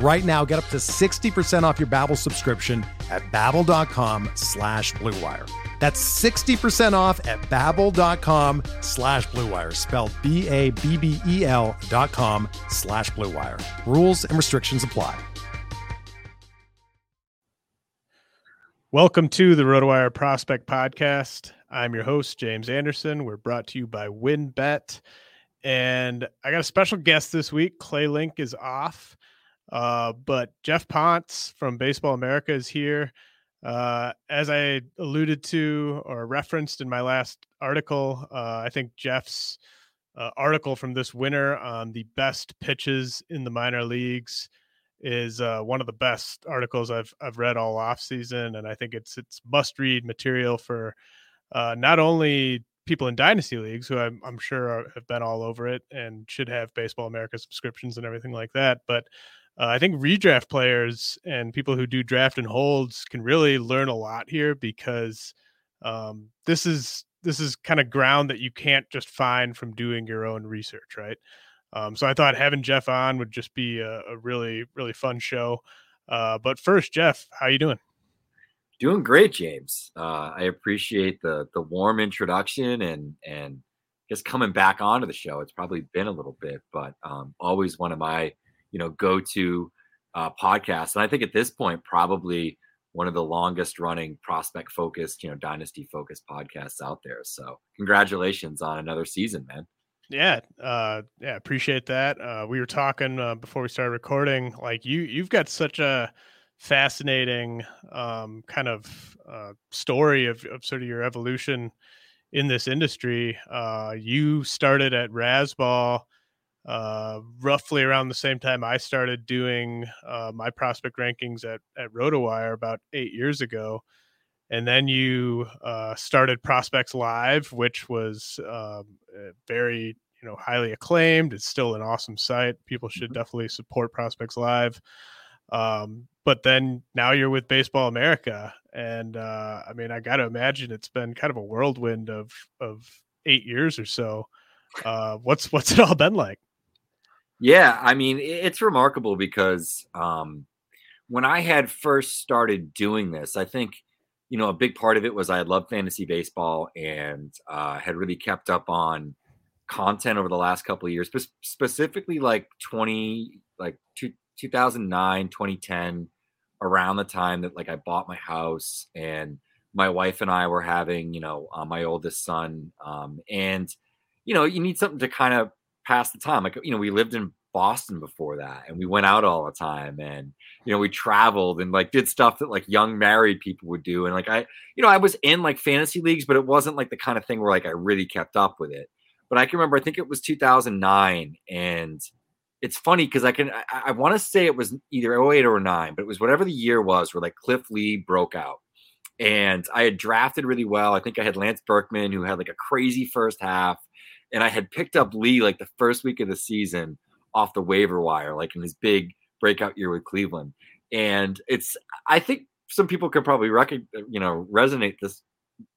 Right now, get up to 60% off your Babbel subscription at babbel.com slash bluewire. That's 60% off at babbel.com slash bluewire, spelled B-A-B-B-E-L dot com slash bluewire. Rules and restrictions apply. Welcome to the RotoWire Prospect Podcast. I'm your host, James Anderson. We're brought to you by WynnBET. And I got a special guest this week. Clay Link is off. Uh, but Geoff Pontes from Baseball America is here. Uh, as I alluded to or referenced in my last article, uh, I think Jeff's uh, article from this winter on the best pitches in the minor leagues is uh, one of the best articles I've I've read all off season, and I think it's it's must read material for uh, not only people in dynasty leagues who I'm, I'm sure are, have been all over it and should have Baseball America subscriptions and everything like that, but uh, I think redraft players and people who do draft and holds can really learn a lot here because um, this is this is kind of ground that you can't just find from doing your own research, right? Um, so I thought having Jeff on would just be a, a really really fun show. Uh, but first, Jeff, how are you doing? Doing great, James. Uh, I appreciate the the warm introduction and and just coming back onto the show. It's probably been a little bit, but um, always one of my you know go to uh, podcasts. And I think at this point, probably one of the longest running prospect focused, you know, dynasty focused podcasts out there. So congratulations on another season, man. Yeah, uh, yeah, appreciate that. Uh, we were talking uh, before we started recording. Like you, you've got such a fascinating um, kind of uh, story of, of sort of your evolution in this industry. Uh, you started at Razzball uh, roughly around the same time I started doing uh, my prospect rankings at at RotoWire about eight years ago, and then you uh, started Prospects Live, which was um, very you know highly acclaimed. It's still an awesome site. People should mm-hmm. definitely support Prospects Live. Um, but then now you're with Baseball America, and uh, I mean, I got to imagine it's been kind of a whirlwind of of eight years or so. Uh, what's what's it all been like? Yeah, I mean, it's remarkable because um, when I had first started doing this, I think, you know, a big part of it was I loved fantasy baseball and uh, had really kept up on content over the last couple of years, but specifically like 20, like two, 2009, 2010, around the time that like I bought my house and my wife and I were having, you know, uh, my oldest son. Um, and, you know, you need something to kind of pass the time. Like, you know, we lived in Boston before that and we went out all the time and, you know, we traveled and like did stuff that like young married people would do. And like, I, you know, I was in like fantasy leagues, but it wasn't like the kind of thing where like I really kept up with it. But I can remember, I think it was 2009 and, it's funny because I can I, I want to say it was either 08 or 9, but it was whatever the year was where like Cliff Lee broke out. And I had drafted really well. I think I had Lance Berkman who had like a crazy first half and I had picked up Lee like the first week of the season off the waiver wire, like in his big breakout year with Cleveland. And it's, I think some people can probably recognize, you know, resonate this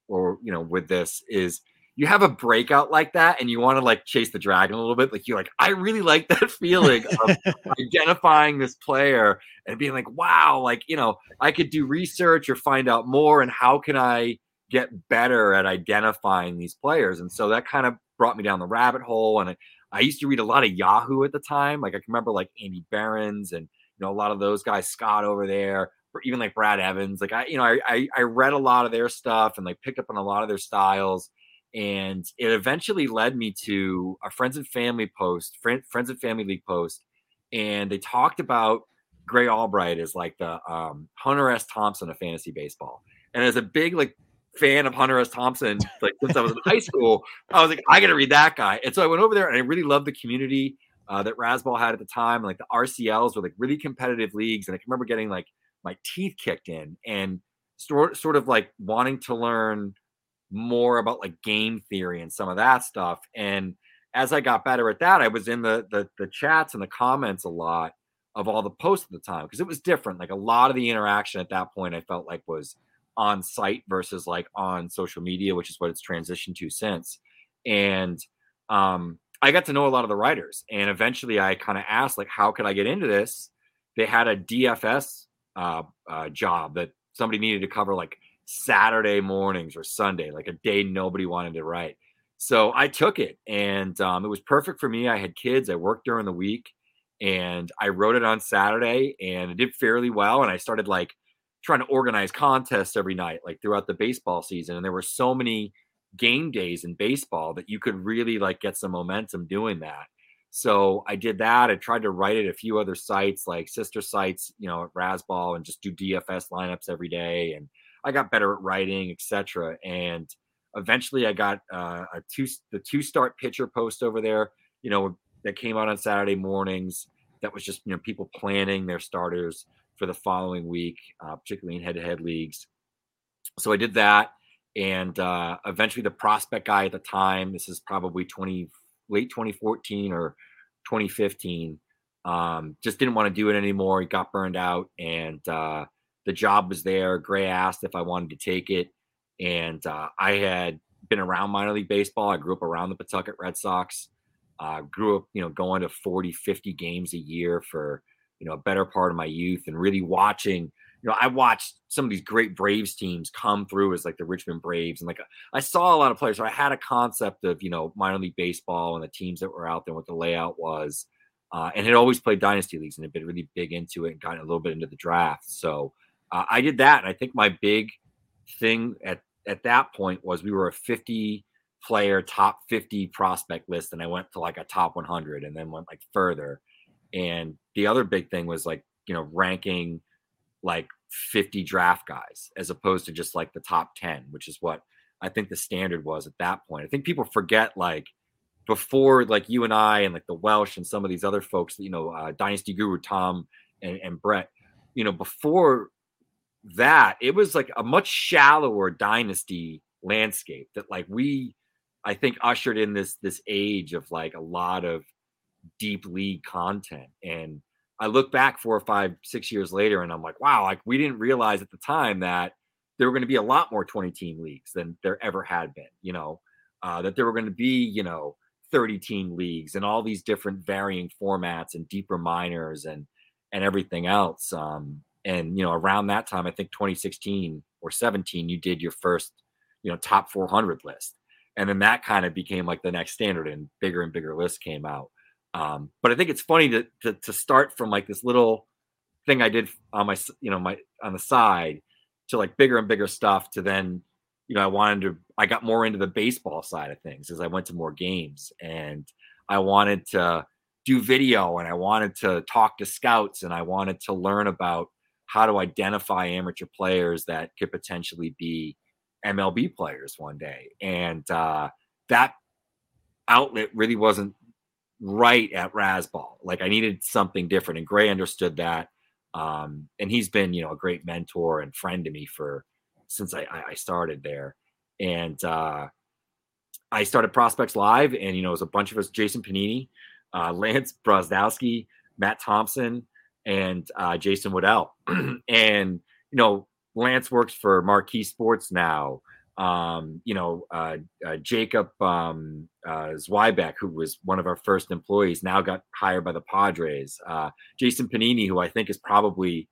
or, you know, with this is you have a breakout like that and you want to like chase the dragon a little bit. Like you're like, I really like that feeling of identifying this player and being like, wow, like, you know, I could do research or find out more. And how can I get better at identifying these players? And so that kind of brought me down the rabbit hole. And I, I used to read a lot of Yahoo at the time. Like I can remember like Andy Behrens and you know a lot of those guys, Scott over there, or even like Brad Evans. Like I, you know, I, I, I read a lot of their stuff and like picked up on a lot of their styles. and it eventually led me to a friends and family post, friend, friends and family league post, and they talked about Grey Albright as like the um, Hunter S. Thompson of fantasy baseball. And as a big like fan of Hunter S. Thompson, like since I was in high school, I was like, I got to read that guy. And so I went over there, and I really loved the community uh, that Razzball had at the time. Like the RCLs were like really competitive leagues, and I can remember getting like my teeth kicked in and sort sort of like wanting to learn more about like game theory and some of that stuff. And as I got better at that, I was in the the, the chats and the comments a lot of all the posts at the time because it was different. Like a lot of the interaction at that point, I felt like was on site versus like on social media, which is what it's transitioned to since. And um, I got to know a lot of the writers, and eventually I kind of asked like, how could I get into this? They had a DFS uh, uh, job that somebody needed to cover like Saturday mornings or Sunday, like a day nobody wanted to write. So I took it and um, it was perfect for me. I had kids, I worked during the week and I wrote it on Saturday and it did fairly well. And I started like trying to organize contests every night, like throughout the baseball season. And there were so many game days in baseball that you could really like get some momentum doing that. So I did that. I tried to write it a few other sites like sister sites, you know, at Razzball and just do DFS lineups every day. And I got better at writing, etc. And eventually, I got uh, a two the two start pitcher post over there. You know that came out on Saturday mornings. That was just you know people planning their starters for the following week, uh, particularly in head to head leagues. So I did that, and uh, eventually the prospect guy at the time. This is probably twenty late 2014 or 2015. Um, just didn't want to do it anymore. He got burned out, and uh, the job was there. Grey asked if I wanted to take it, and uh, I had been around minor league baseball. I grew up around the Pawtucket Red Sox. Uh, grew up, you know, going to 40, 50 games a year for, you know, a better part of my youth and really watching, you know, I watched some of these great Braves teams come through as like the Richmond Braves. And like I saw a lot of players. So I had a concept of, you know, minor league baseball and the teams that were out there, what the layout was. Uh, and had always played dynasty leagues and had been really big into it and gotten a little bit into the draft. So uh, I did that, and I think my big thing at at that point was we were a 50 player top 50 prospect list, and I went to like a top 100, and then went like further. And the other big thing was like you know ranking like 50 draft guys as opposed to just like the top 10, which is what I think the standard was at that point. I think people forget like before like you and I and like the Welsh and some of these other folks, you know, uh, Dynasty Guru Tom and, and Brett, you know, before that it was like a much shallower dynasty landscape that like we i think ushered in this this age of like a lot of deep league content and i look back four or five six years later and i'm like wow like we didn't realize at the time that there were going to be a lot more 20 team leagues than there ever had been you know uh, that there were going to be you know 30 team leagues and all these different varying formats and deeper minors and and everything else um and you know around that time i think 2016 or 17 you did your first you know top 400 list and then that kind of became like the next standard and bigger and bigger lists came out um, but i think it's funny to, to, to start from like this little thing i did on my you know my on the side to like bigger and bigger stuff to then you know i wanted to i got more into the baseball side of things as i went to more games and i wanted to do video and i wanted to talk to scouts and i wanted to learn about how to identify amateur players that could potentially be MLB players one day. And uh, that outlet really wasn't right at Razzball. Like I needed something different. And Grey understood that. Um, and he's been, you know, a great mentor and friend to me for since I, I started there. And uh, I started Prospects Live, and you know, it was a bunch of us: Jason Pennini, uh, Lance Brozdowski, Matt Thompson, and uh, Jason Woodell. and you know, Lance works for Marquee Sports now. Um, you know, uh, uh, Jacob um, uh, Zwybeck, who was one of our first employees, now got hired by the Padres. Uh, Jason Pennini, who I think is probably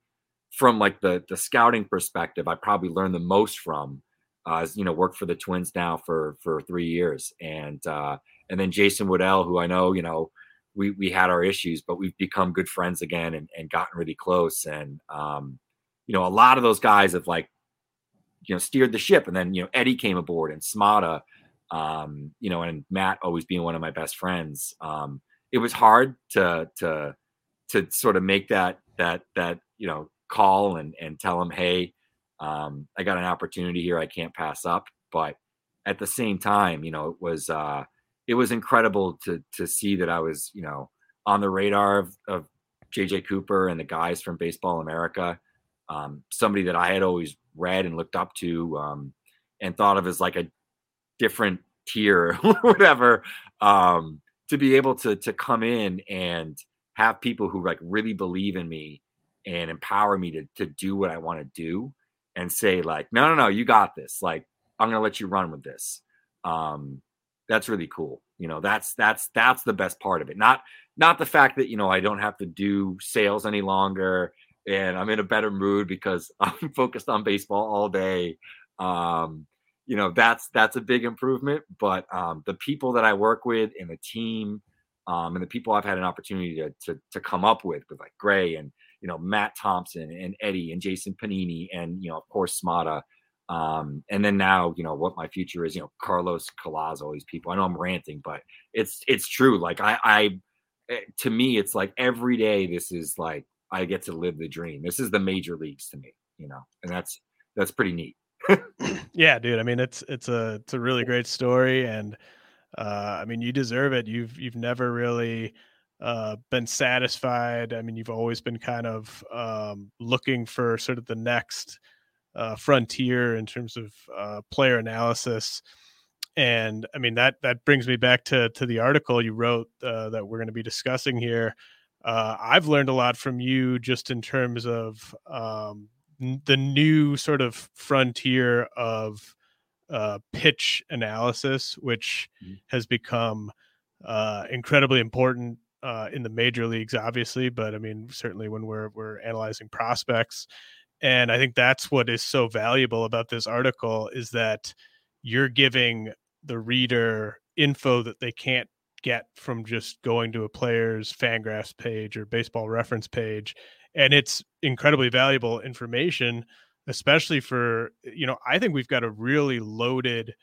from like the the scouting perspective, I probably learned the most from. Uh, you know, worked for the Twins now for for three years, and uh, and then Jason Woodell, who I know, you know, we we had our issues, but we've become good friends again and, and gotten really close. And um, you know, a lot of those guys have like, you know, steered the ship. And then you know, Eddie came aboard and Smata. um, you know, and Matt always being one of my best friends, um, it was hard to to to sort of make that that that you know call and and tell him, hey, um, I got an opportunity here I can't pass up. But at the same time, you know, it was uh, it was incredible to to see that I was you know on the radar of, of JJ Cooper and the guys from Baseball America. Um, somebody that I had always read and looked up to um, and thought of as like a different tier or whatever um, to be able to to come in and have people who like really believe in me and empower me to to do what I want to do and say like no no no you got this. Like I'm to let you run with this. Um that's really cool. You know that's that's that's the best part of it. Not not the fact that you know I don't have to do sales any longer and I'm in a better mood because I'm focused on baseball all day um you know that's that's a big improvement but um the people that I work with and the team um and the people I've had an opportunity to to, to come up with with like Grey and you know Matt Thompson and Eddie and Jason Pennini and you know of course Smata um, and then now, you know, what my future is, you know, Carlos Collazo, these people. I know I'm ranting, but it's it's true. Like I, I, eh, to me, it's like every day. This is like I get to live the dream. This is the major leagues to me, you know, and that's that's pretty neat. yeah, dude. I mean, it's it's a it's a really great story, and uh, I mean, you deserve it. You've you've never really uh, been satisfied. I mean, you've always been kind of um, looking for sort of the next uh, frontier in terms of uh, player analysis. And I mean that that brings me back to to the article you wrote uh, that we're going to be discussing here. Uh, I've learned a lot from you just in terms of um, n- the new sort of frontier of uh, pitch analysis, which mm-hmm. has become uh, incredibly important uh, in the major leagues, obviously, but I mean, certainly when we're we're analyzing prospects, and i think that's what is so valuable about this article is that you're giving the reader info that they can't get from just going to a player's fangraphs page or baseball reference page and it's incredibly valuable information especially for you know i think we've got a really loaded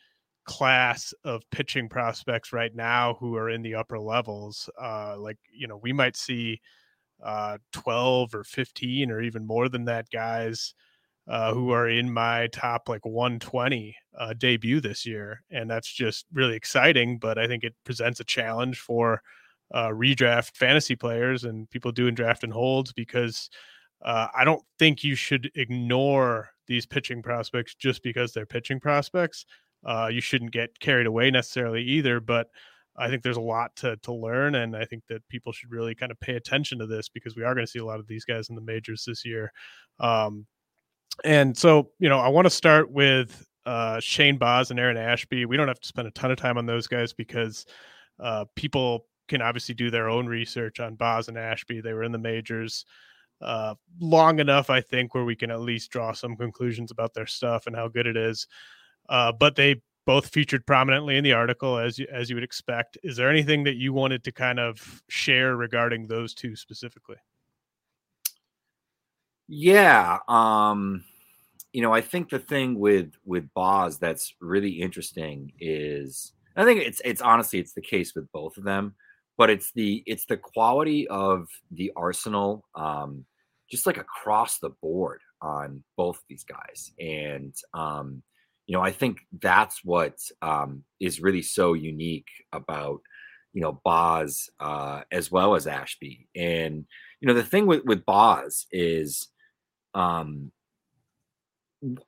class of pitching prospects right now who are in the upper levels uh like you know we might see uh, 12 or 15 or even more than that guys uh, who are in my top like 120 uh, debut this year. And that's just really exciting. But I think it presents a challenge for uh, redraft fantasy players and people doing draft and holds because uh, I don't think you should ignore these pitching prospects just because they're pitching prospects. Uh, you shouldn't get carried away necessarily either. But I think there's a lot to to learn, and I think that people should really kind of pay attention to this because we are going to see a lot of these guys in the majors this year. Um, and so, you know, I want to start with uh, Shane Baz and Aaron Ashby. We don't have to spend a ton of time on those guys because uh, people can obviously do their own research on Baz and Ashby. They were in the majors uh, long enough, I think, where we can at least draw some conclusions about their stuff and how good it is. Uh, but they both featured prominently in the article as you, as you would expect. Is there anything that you wanted to kind of share regarding those two specifically? Yeah, um you know, I think the thing with with Baz that's really interesting is I think it's it's honestly it's the case with both of them, but it's the it's the quality of the arsenal um just like across the board on both these guys. And um you know, I think that's what um, is really so unique about, you know, Baz uh, as well as Ashby. And, you know, the thing with, with Baz is um,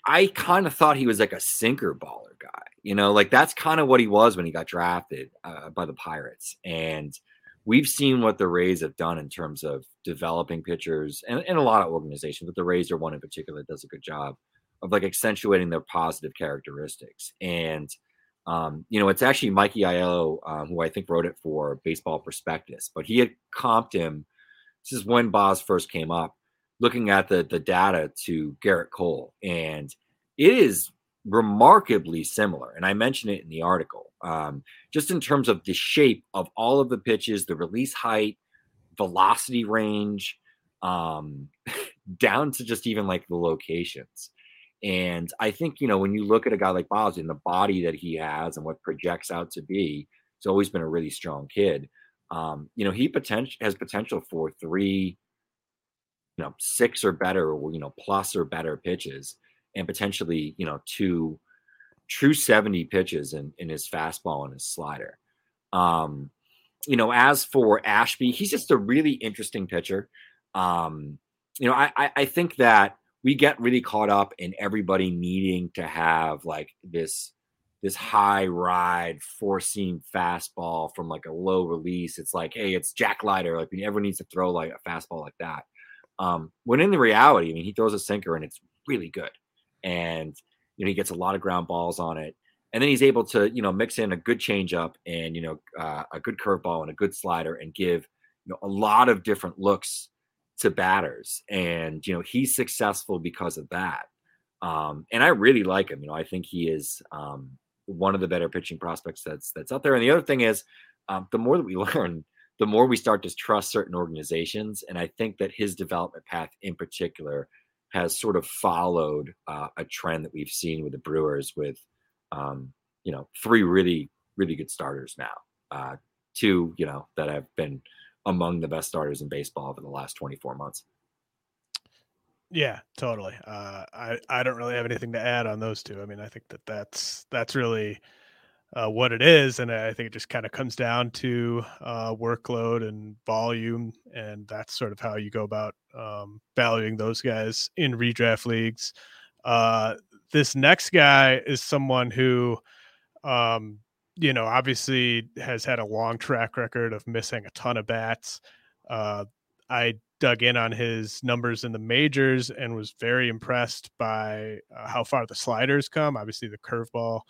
I kind of thought he was like a sinker baller guy, you know, like that's kind of what he was when he got drafted uh, by the Pirates. And we've seen what the Rays have done in terms of developing pitchers and, and a lot of organizations, but the Rays are one in particular that does a good job of like accentuating their positive characteristics. And um, you know, it's actually Mikey Aiello um, who I think wrote it for Baseball Prospectus, but he had comped him. This is when Baz first came up, looking at the the data to Gerrit Cole, and it is remarkably similar. And I mentioned it in the article, um, just in terms of the shape of all of the pitches, the release height, velocity range, um, down to just even like the locations And I think, you know, when you look at a guy like Boswell and the body that he has and what projects out to be, he's always been a really strong kid. Um, you know, he potential has potential for three, you know, six or better, or you know, plus or better pitches, and potentially, you know, two true 70 pitches in, in his fastball and his slider. Um, you know, as for Ashby, he's just a really interesting pitcher. Um, you know, I, I, think that we get really caught up in everybody needing to have like this this high ride four seam fastball from like a low release. It's like, hey, it's Jack Leiter. Like everyone needs to throw like a fastball like that. Um, when in the reality, I mean, he throws a sinker and it's really good, and you know he gets a lot of ground balls on it, and then he's able to you know mix in a good changeup and you know uh, a good curveball and a good slider and give you know a lot of different looks to batters, and you know he's successful because of that. Um, and I really like him. You know, I think he is um, one of the better pitching prospects that's that's out there. And the other thing is, um, the more that we learn, the more we start to trust certain organizations. And I think that his development path, in particular, has sort of followed uh, a trend that we've seen with the Brewers, with um, you know three really really good starters now, uh, two you know that have been among the best starters in baseball over the last 24 months. Yeah, totally. Uh, I I don't really have anything to add on those two. I mean, I think that that's that's really uh, what it is, and I think it just kind of comes down to uh, workload and volume, and that's sort of how you go about um, valuing those guys in redraft leagues. Uh, this next guy is someone who, um, you know, obviously has had a long track record of missing a ton of bats. Uh, I dug in on his numbers in the majors and was very impressed by uh, how far the sliders come. Obviously, the curveball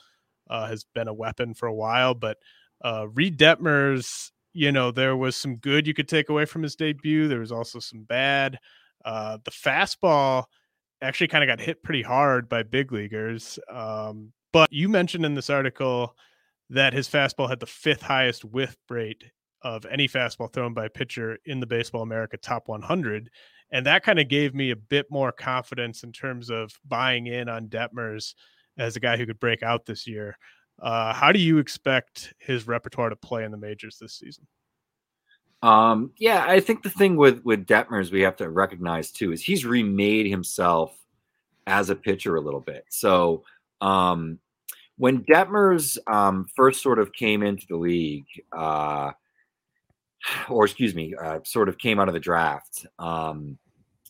uh, has been a weapon for a while, but uh, Reid Detmers, you know, there was some good you could take away from his debut. There was also some bad. Uh, the fastball actually kind of got hit pretty hard by big leaguers. Um, but you mentioned in this article that his fastball had the fifth highest whiff rate of any fastball thrown by a pitcher in the Baseball America Top 100. And that kind of gave me a bit more confidence in terms of buying in on Detmers as a guy who could break out this year. Uh, how do you expect his repertoire to play in the majors this season? Um, yeah, I think the thing with with Detmers we have to recognize too is he's remade himself as a pitcher a little bit. So um, when Detmers um, first sort of came into the league, uh, or excuse me, uh, sort of came out of the draft. Um,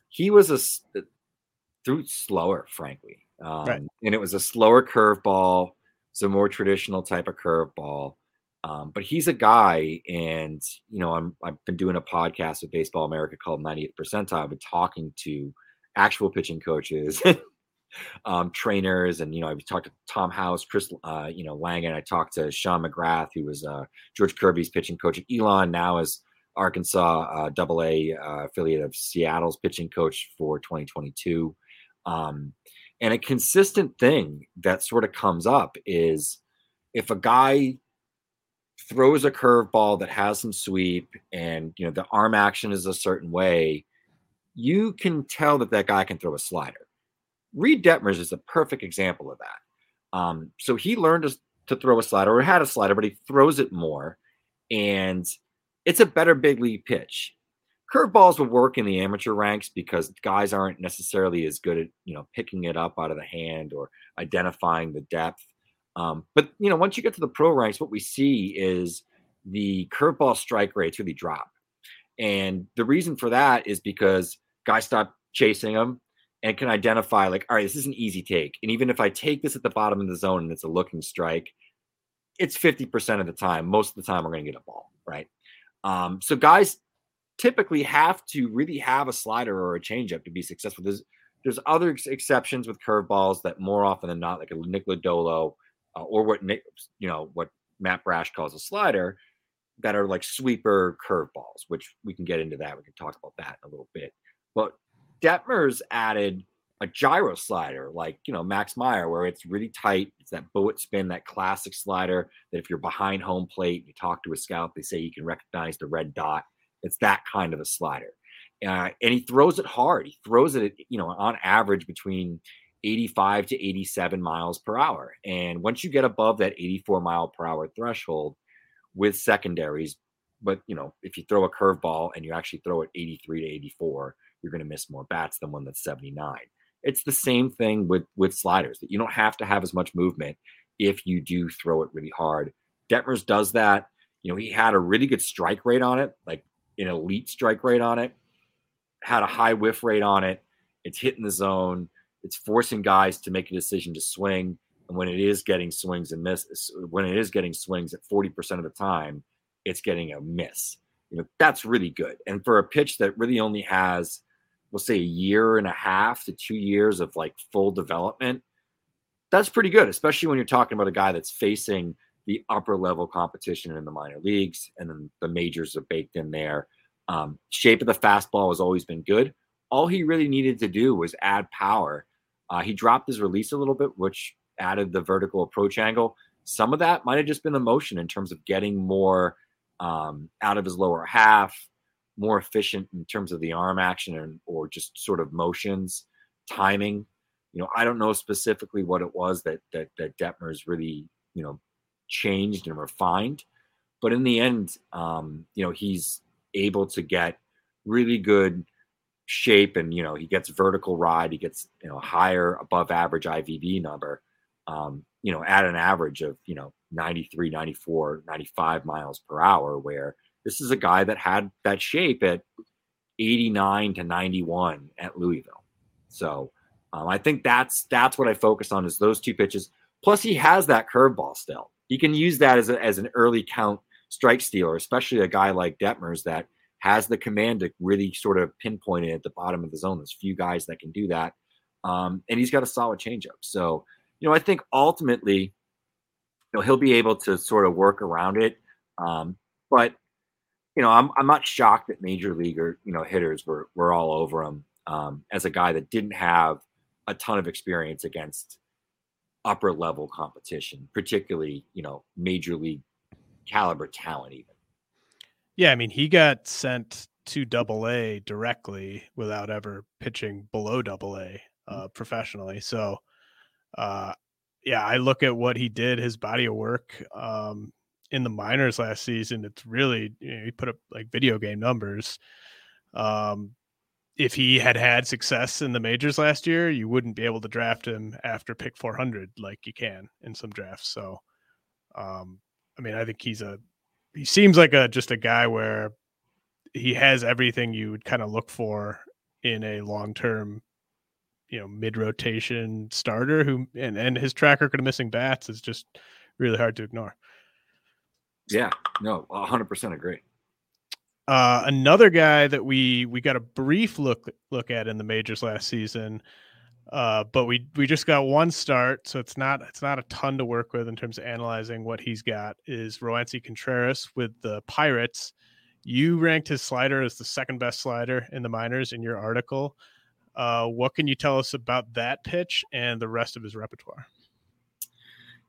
he was a threw slower, frankly, um, right. and it was a slower curveball. A more traditional type of curveball. Um, but he's a guy, and you know, I'm I've been doing a podcast with Baseball America called 90th Percentile. I've been talking to actual pitching coaches um, trainers, and you know, I've talked to Tom House, Chris, uh, you know, Lang, and I talked to Sean McGrath, who was uh, George Kirby's pitching coach at Elon, now is Arkansas uh, Double A uh, affiliate of Seattle's pitching coach for 2022. Um, and a consistent thing that sort of comes up is if a guy throws a curveball that has some sweep and you know the arm action is a certain way, you can tell that that guy can throw a slider Reid Detmers is a perfect example of that. Um, so he learned to throw a slider or had a slider, but he throws it more, and it's a better big league pitch. Curveballs will work in the amateur ranks because guys aren't necessarily as good at you know picking it up out of the hand or identifying the depth. Um, but you know, once you get to the pro ranks, what we see is the curveball strike rates really drop, and the reason for that is because guys stop chasing them and can identify like, all right, this is an easy take. And even if I take this at the bottom of the zone and it's a looking strike, it's 50% of the time. Most of the time, we're going to get a ball, right? Um, so guys typically have to really have a slider or a changeup to be successful. There's there's other ex- exceptions with curveballs that more often than not, like a Nick Lodolo uh, or what Nick, you know, what Matt Brash calls a slider, that are like sweeper curveballs, which we can get into that. We can talk about that a little bit. But Detmers added a gyro slider like you know Max Meyer, where it's really tight. It's that bullet spin, that classic slider that if you're behind home plate, you talk to a scout, they say you can recognize the red dot. It's that kind of a slider, uh, and he throws it hard. He throws it, you know, on average between 85 to 87 miles per hour. And once you get above that 84 mile per hour threshold with secondaries, but you know, if you throw a curveball and you actually throw it 83 to 84, you're going to miss more bats than one that's 79. It's the same thing with with sliders that you don't have to have as much movement if you do throw it really hard. Detmers does that. You know, he had a really good strike rate on it, like an elite strike rate on it, had a high whiff rate on it. It's hitting the zone. It's forcing guys to make a decision to swing. And when it is getting swings and miss, when it is getting swings at 40% of the time, it's getting a miss. You know, that's really good. And for a pitch that really only has, we'll say a year and a half to two years of like full development, that's pretty good, especially when you're talking about a guy that's facing the upper level competition in the minor leagues and then the majors are baked in there. Um, shape of the fastball has always been good. All he really needed to do was add power. Uh, he dropped his release a little bit, which added the vertical approach angle. Some of that might have just been the motion in terms of getting more um, out of his lower half, more efficient in terms of the arm action and or just sort of motions, timing. You know, I don't know specifically what it was that that that Detmers really you know changed and refined, but in the end, um, you know, he's able to get really good shape and you know he gets vertical ride he gets you know higher above average ivb number um, you know at an average of you know 93 94 95 miles per hour where this is a guy that had that shape at 89 to 91 at louisville. So um, i think that's that's what i focus on is those two pitches. Plus he has that curveball still he can use that as, a, as an early count strike stealer especially a guy like detmers that has the command to really sort of pinpoint it at the bottom of the zone. There's few guys that can do that. Um, and he's got a solid changeup. So you know i think ultimately you know he'll be able to sort of work around it. Um, but you know, I'm I'm not shocked that major leaguer you know hitters were were all over him um, as a guy that didn't have a ton of experience against upper level competition, particularly you know major league caliber talent even. Yeah, I mean he got sent to Double A directly without ever pitching below Double A mm-hmm. uh, professionally. So uh, yeah, I look at what he did, his body of work um, in the minors last season. It's really you know, he put up like video game numbers. Um, if he had had success in the majors last year, you wouldn't be able to draft him after pick 400 like you can in some drafts. So, um, I mean, I think he's a he seems like a just a guy where he has everything you would kind of look for in a long term you know mid rotation starter who and and his track record of missing bats is just really hard to ignore. Yeah, no, 100% agree. Uh, another guy that we we got a brief look look at in the majors last season, uh, but we we just got one start, so it's not it's not a ton to work with in terms of analyzing what he's got. Is Roansy Contreras with the Pirates? You ranked his slider as the second best slider in the minors in your article. Uh, what can you tell us about that pitch and the rest of his repertoire?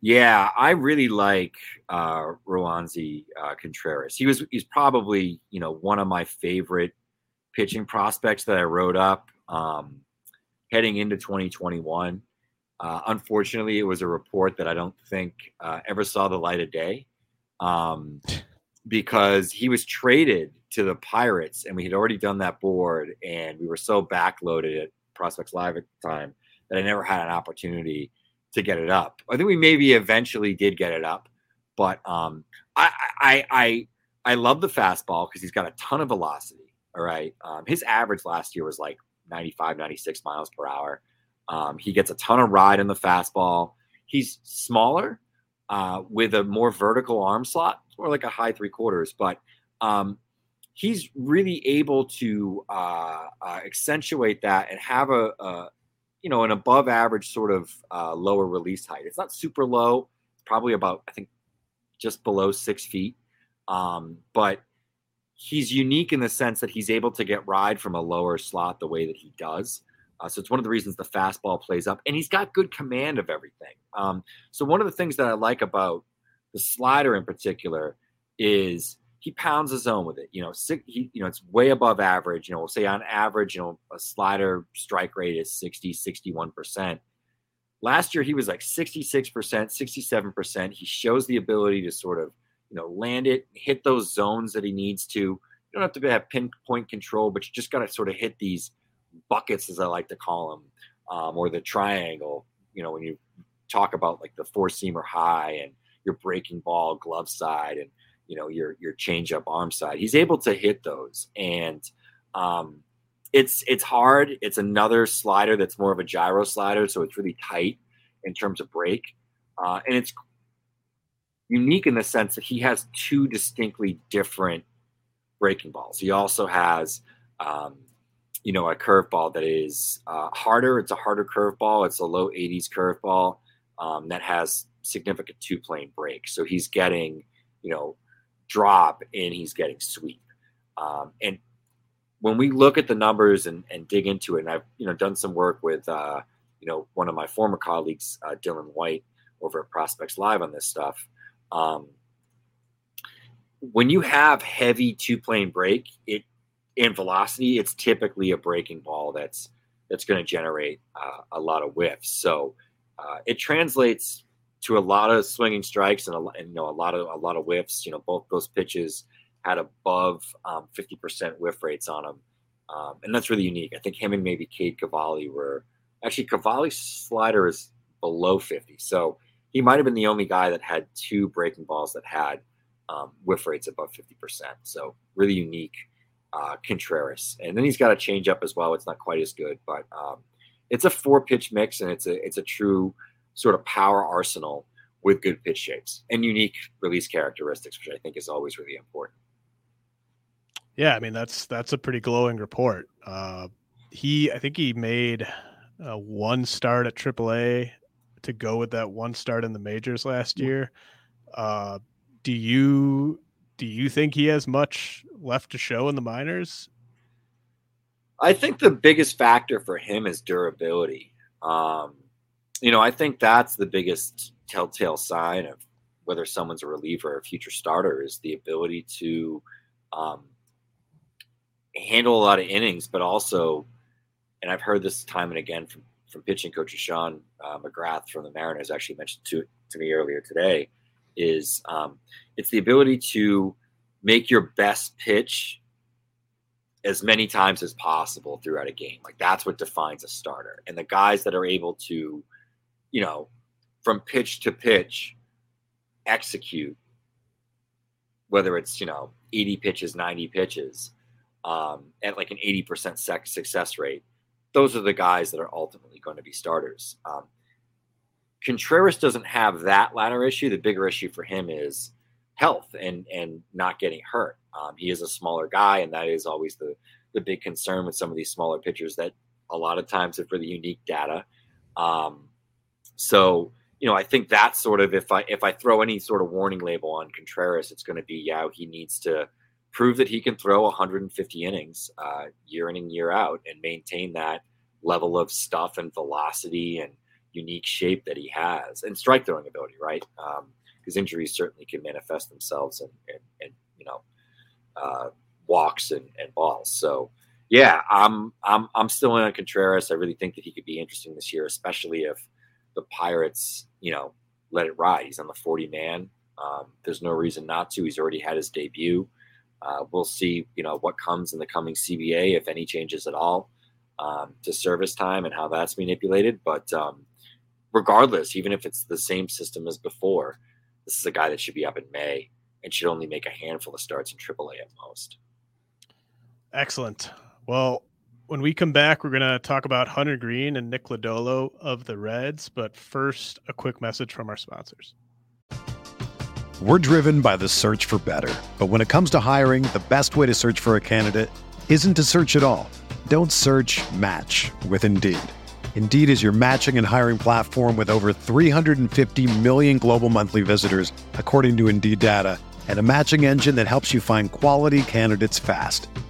Yeah, I really like uh, Roansy uh, Contreras. He was he's probably you know one of my favorite pitching prospects that I wrote up um, heading into 2021. Uh, unfortunately, it was a report that I don't think uh, ever saw the light of day um, because he was traded to the Pirates, and we had already done that board, and we were so backloaded at Prospects Live at the time that I never had an opportunity to get it up. I think we maybe eventually did get it up, but um, I, I I I love the fastball because he's got a ton of velocity. All right, um, his average last year was like 95, 96 miles per hour. Um, he gets a ton of ride in the fastball. He's smaller uh, with a more vertical arm slot, or like a high three quarters, but um, he's really able to uh, uh, accentuate that and have a, a, you know an above average sort of uh, lower release height. It's not super low, probably about I think just below six feet, um, but he's unique in the sense that he's able to get ride from a lower slot the way that he does. Uh, so it's one of the reasons the fastball plays up, and he's got good command of everything. Um, so one of the things that I like about the slider in particular is he pounds the zone with it. You know, six, he, you know, it's way above average. You know, we'll say on average, you know, a slider strike rate is 60, 61%. Last year he was like 66%, 67%. He shows the ability to sort of, you know, land it, hit those zones that he needs to. You don't have to have pinpoint control, but you just got to sort of hit these buckets, as I like to call them, um, or the triangle. You know, when you talk about like the four seamer high and your breaking ball glove side and you know your your change up arm side. He's able to hit those, and um, it's it's hard. It's another slider that's more of a gyro slider, so it's really tight in terms of break, uh, and it's unique in the sense that he has two distinctly different breaking balls. He also has, um, you know, a curveball that is uh, harder. It's a harder curveball. It's a low 80s curveball um, that has significant two plane break. So he's getting, you know, drop and he's getting sweep. Um, and when we look at the numbers and, and dig into it, and I've you know done some work with uh, you know one of my former colleagues, uh, Dylan White, over at Prospects Live on this stuff. Um, when you have heavy two plane break, it in velocity, it's typically a breaking ball that's that's going to generate uh, a lot of whiffs. So uh, it translates to a lot of swinging strikes and, a, and you know a lot of a lot of whiffs. You know, both those pitches had above um, 50% whiff rates on them, um, and that's really unique. I think him and maybe Cade Cavalli were actually Cavalli's slider is below 50, so he might have been the only guy that had two breaking balls that had um, whiff rates above 50%. So really unique. Uh, Contreras, and then he's got a change up as well. It's not quite as good, but um, it's a four pitch mix, and it's a it's a true sort of power arsenal with good pitch shapes and unique release characteristics, which I think is always really important. Yeah, I mean that's that's a pretty glowing report. Uh, he, I think he made uh, one start at AAA to go with that one start in the majors last year. Uh, do you do you think he has much left to show in the minors? I think the biggest factor for him is durability. Um, you know, I think that's the biggest telltale sign of whether someone's a reliever or a future starter is the ability to um, handle a lot of innings, but also, and I've heard this time and again from from pitching coach Sean uh, McGrath from the Mariners actually mentioned to to me earlier today, is um, it's the ability to make your best pitch as many times as possible throughout a game. Like that's what defines a starter. And the guys that are able to you know, from pitch to pitch, execute, whether it's, you know, 80 pitches, 90 pitches, um, at like an 80% success rate, those are the guys that are ultimately going to be starters. Um, Contreras doesn't have that latter issue. The bigger issue for him is health and and not getting hurt. Um, he is a smaller guy, and that is always the the big concern with some of these smaller pitchers that a lot of times have really unique data. Um, so, you know, I think that's sort of if I if I throw any sort of warning label on Contreras, it's going to be yeah, he needs to prove that he can throw 150 innings uh, year in and year out and maintain that level of stuff and velocity and unique shape that he has and strike throwing ability, right? Because um, injuries certainly can manifest themselves and and, and you know uh, walks and, and balls. So yeah, I'm I'm I'm still in on Contreras. I really think that he could be interesting this year, especially if the Pirates, you know, let it ride. He's on the 40 man. Um, there's no reason not to. He's already had his debut. Uh, we'll see, you know, what comes in the coming CBA, if any changes at all, um, to service time and how that's manipulated. But um, regardless, even if it's the same system as before, this is a guy that should be up in May and should only make a handful of starts in AAA at most. Excellent. Well, when we come back, we're going to talk about Hunter Greene and Nick Lodolo of the Reds. But first, a quick message from our sponsors. We're driven by the search for better. But when it comes to hiring, the best way to search for a candidate isn't to search at all. Don't search match with Indeed. Indeed is your matching and hiring platform with over 350 million global monthly visitors, according to Indeed data, and a matching engine that helps you find quality candidates fast.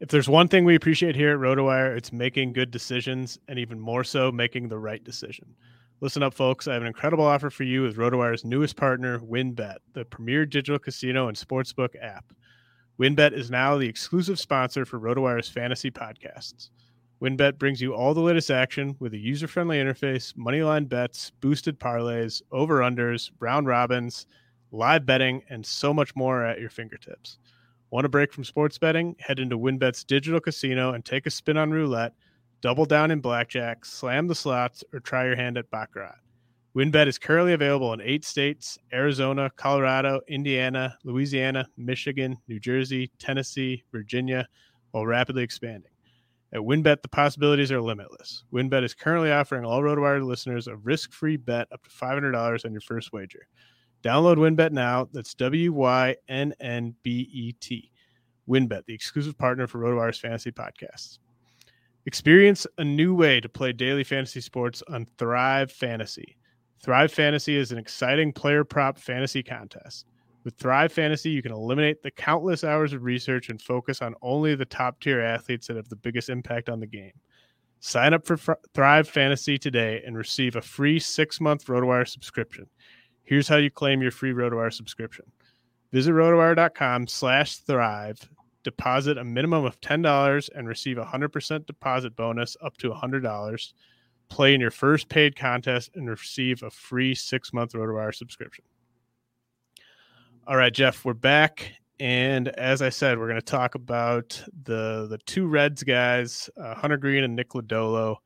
If there's one thing we appreciate here at RotoWire, it's making good decisions and even more so making the right decision. Listen up, folks. I have an incredible offer for you with RotoWire's newest partner, WynnBET, the premier digital casino and sportsbook app. WynnBET is now the exclusive sponsor for RotoWire's fantasy podcasts. WynnBET brings you all the latest action with a user friendly interface, moneyline bets, boosted parlays, over unders, round robins, live betting, and so much more at your fingertips. Want a break from sports betting? Head into WynnBET's digital casino and take a spin on roulette double down in blackjack, slam the slots, or try your hand at Baccarat. WynnBET is currently available in eight states Arizona, Colorado, Indiana, Louisiana, Michigan, New Jersey, Tennessee, Virginia, while rapidly expanding. At WynnBET, the possibilities are limitless. WynnBET is currently offering all RotoWire listeners a risk free bet up to $500 on your first wager. Download WynnBET now. That's W Y N N B E T. WynnBET, the exclusive partner for RotoWire's fantasy podcasts. Experience a new way to play daily fantasy sports on Thrive Fantasy. Thrive Fantasy is an exciting player prop fantasy contest. With Thrive Fantasy, you can eliminate the countless hours of research and focus on only the top tier athletes that have the biggest impact on the game. Sign up for Thrive Fantasy today and receive a free six month RotoWire subscription. Here's how you claim your free RotoWire subscription. Visit rotowire.com slash thrive deposit a minimum of $10 and receive a 100% deposit bonus up to $100. Play in your first paid contest and receive a free six month RotoWire subscription. All right, Geoff, we're back. And as I said, we're going to talk about the the two Reds guys, uh, Hunter Greene and Nick Lodolo,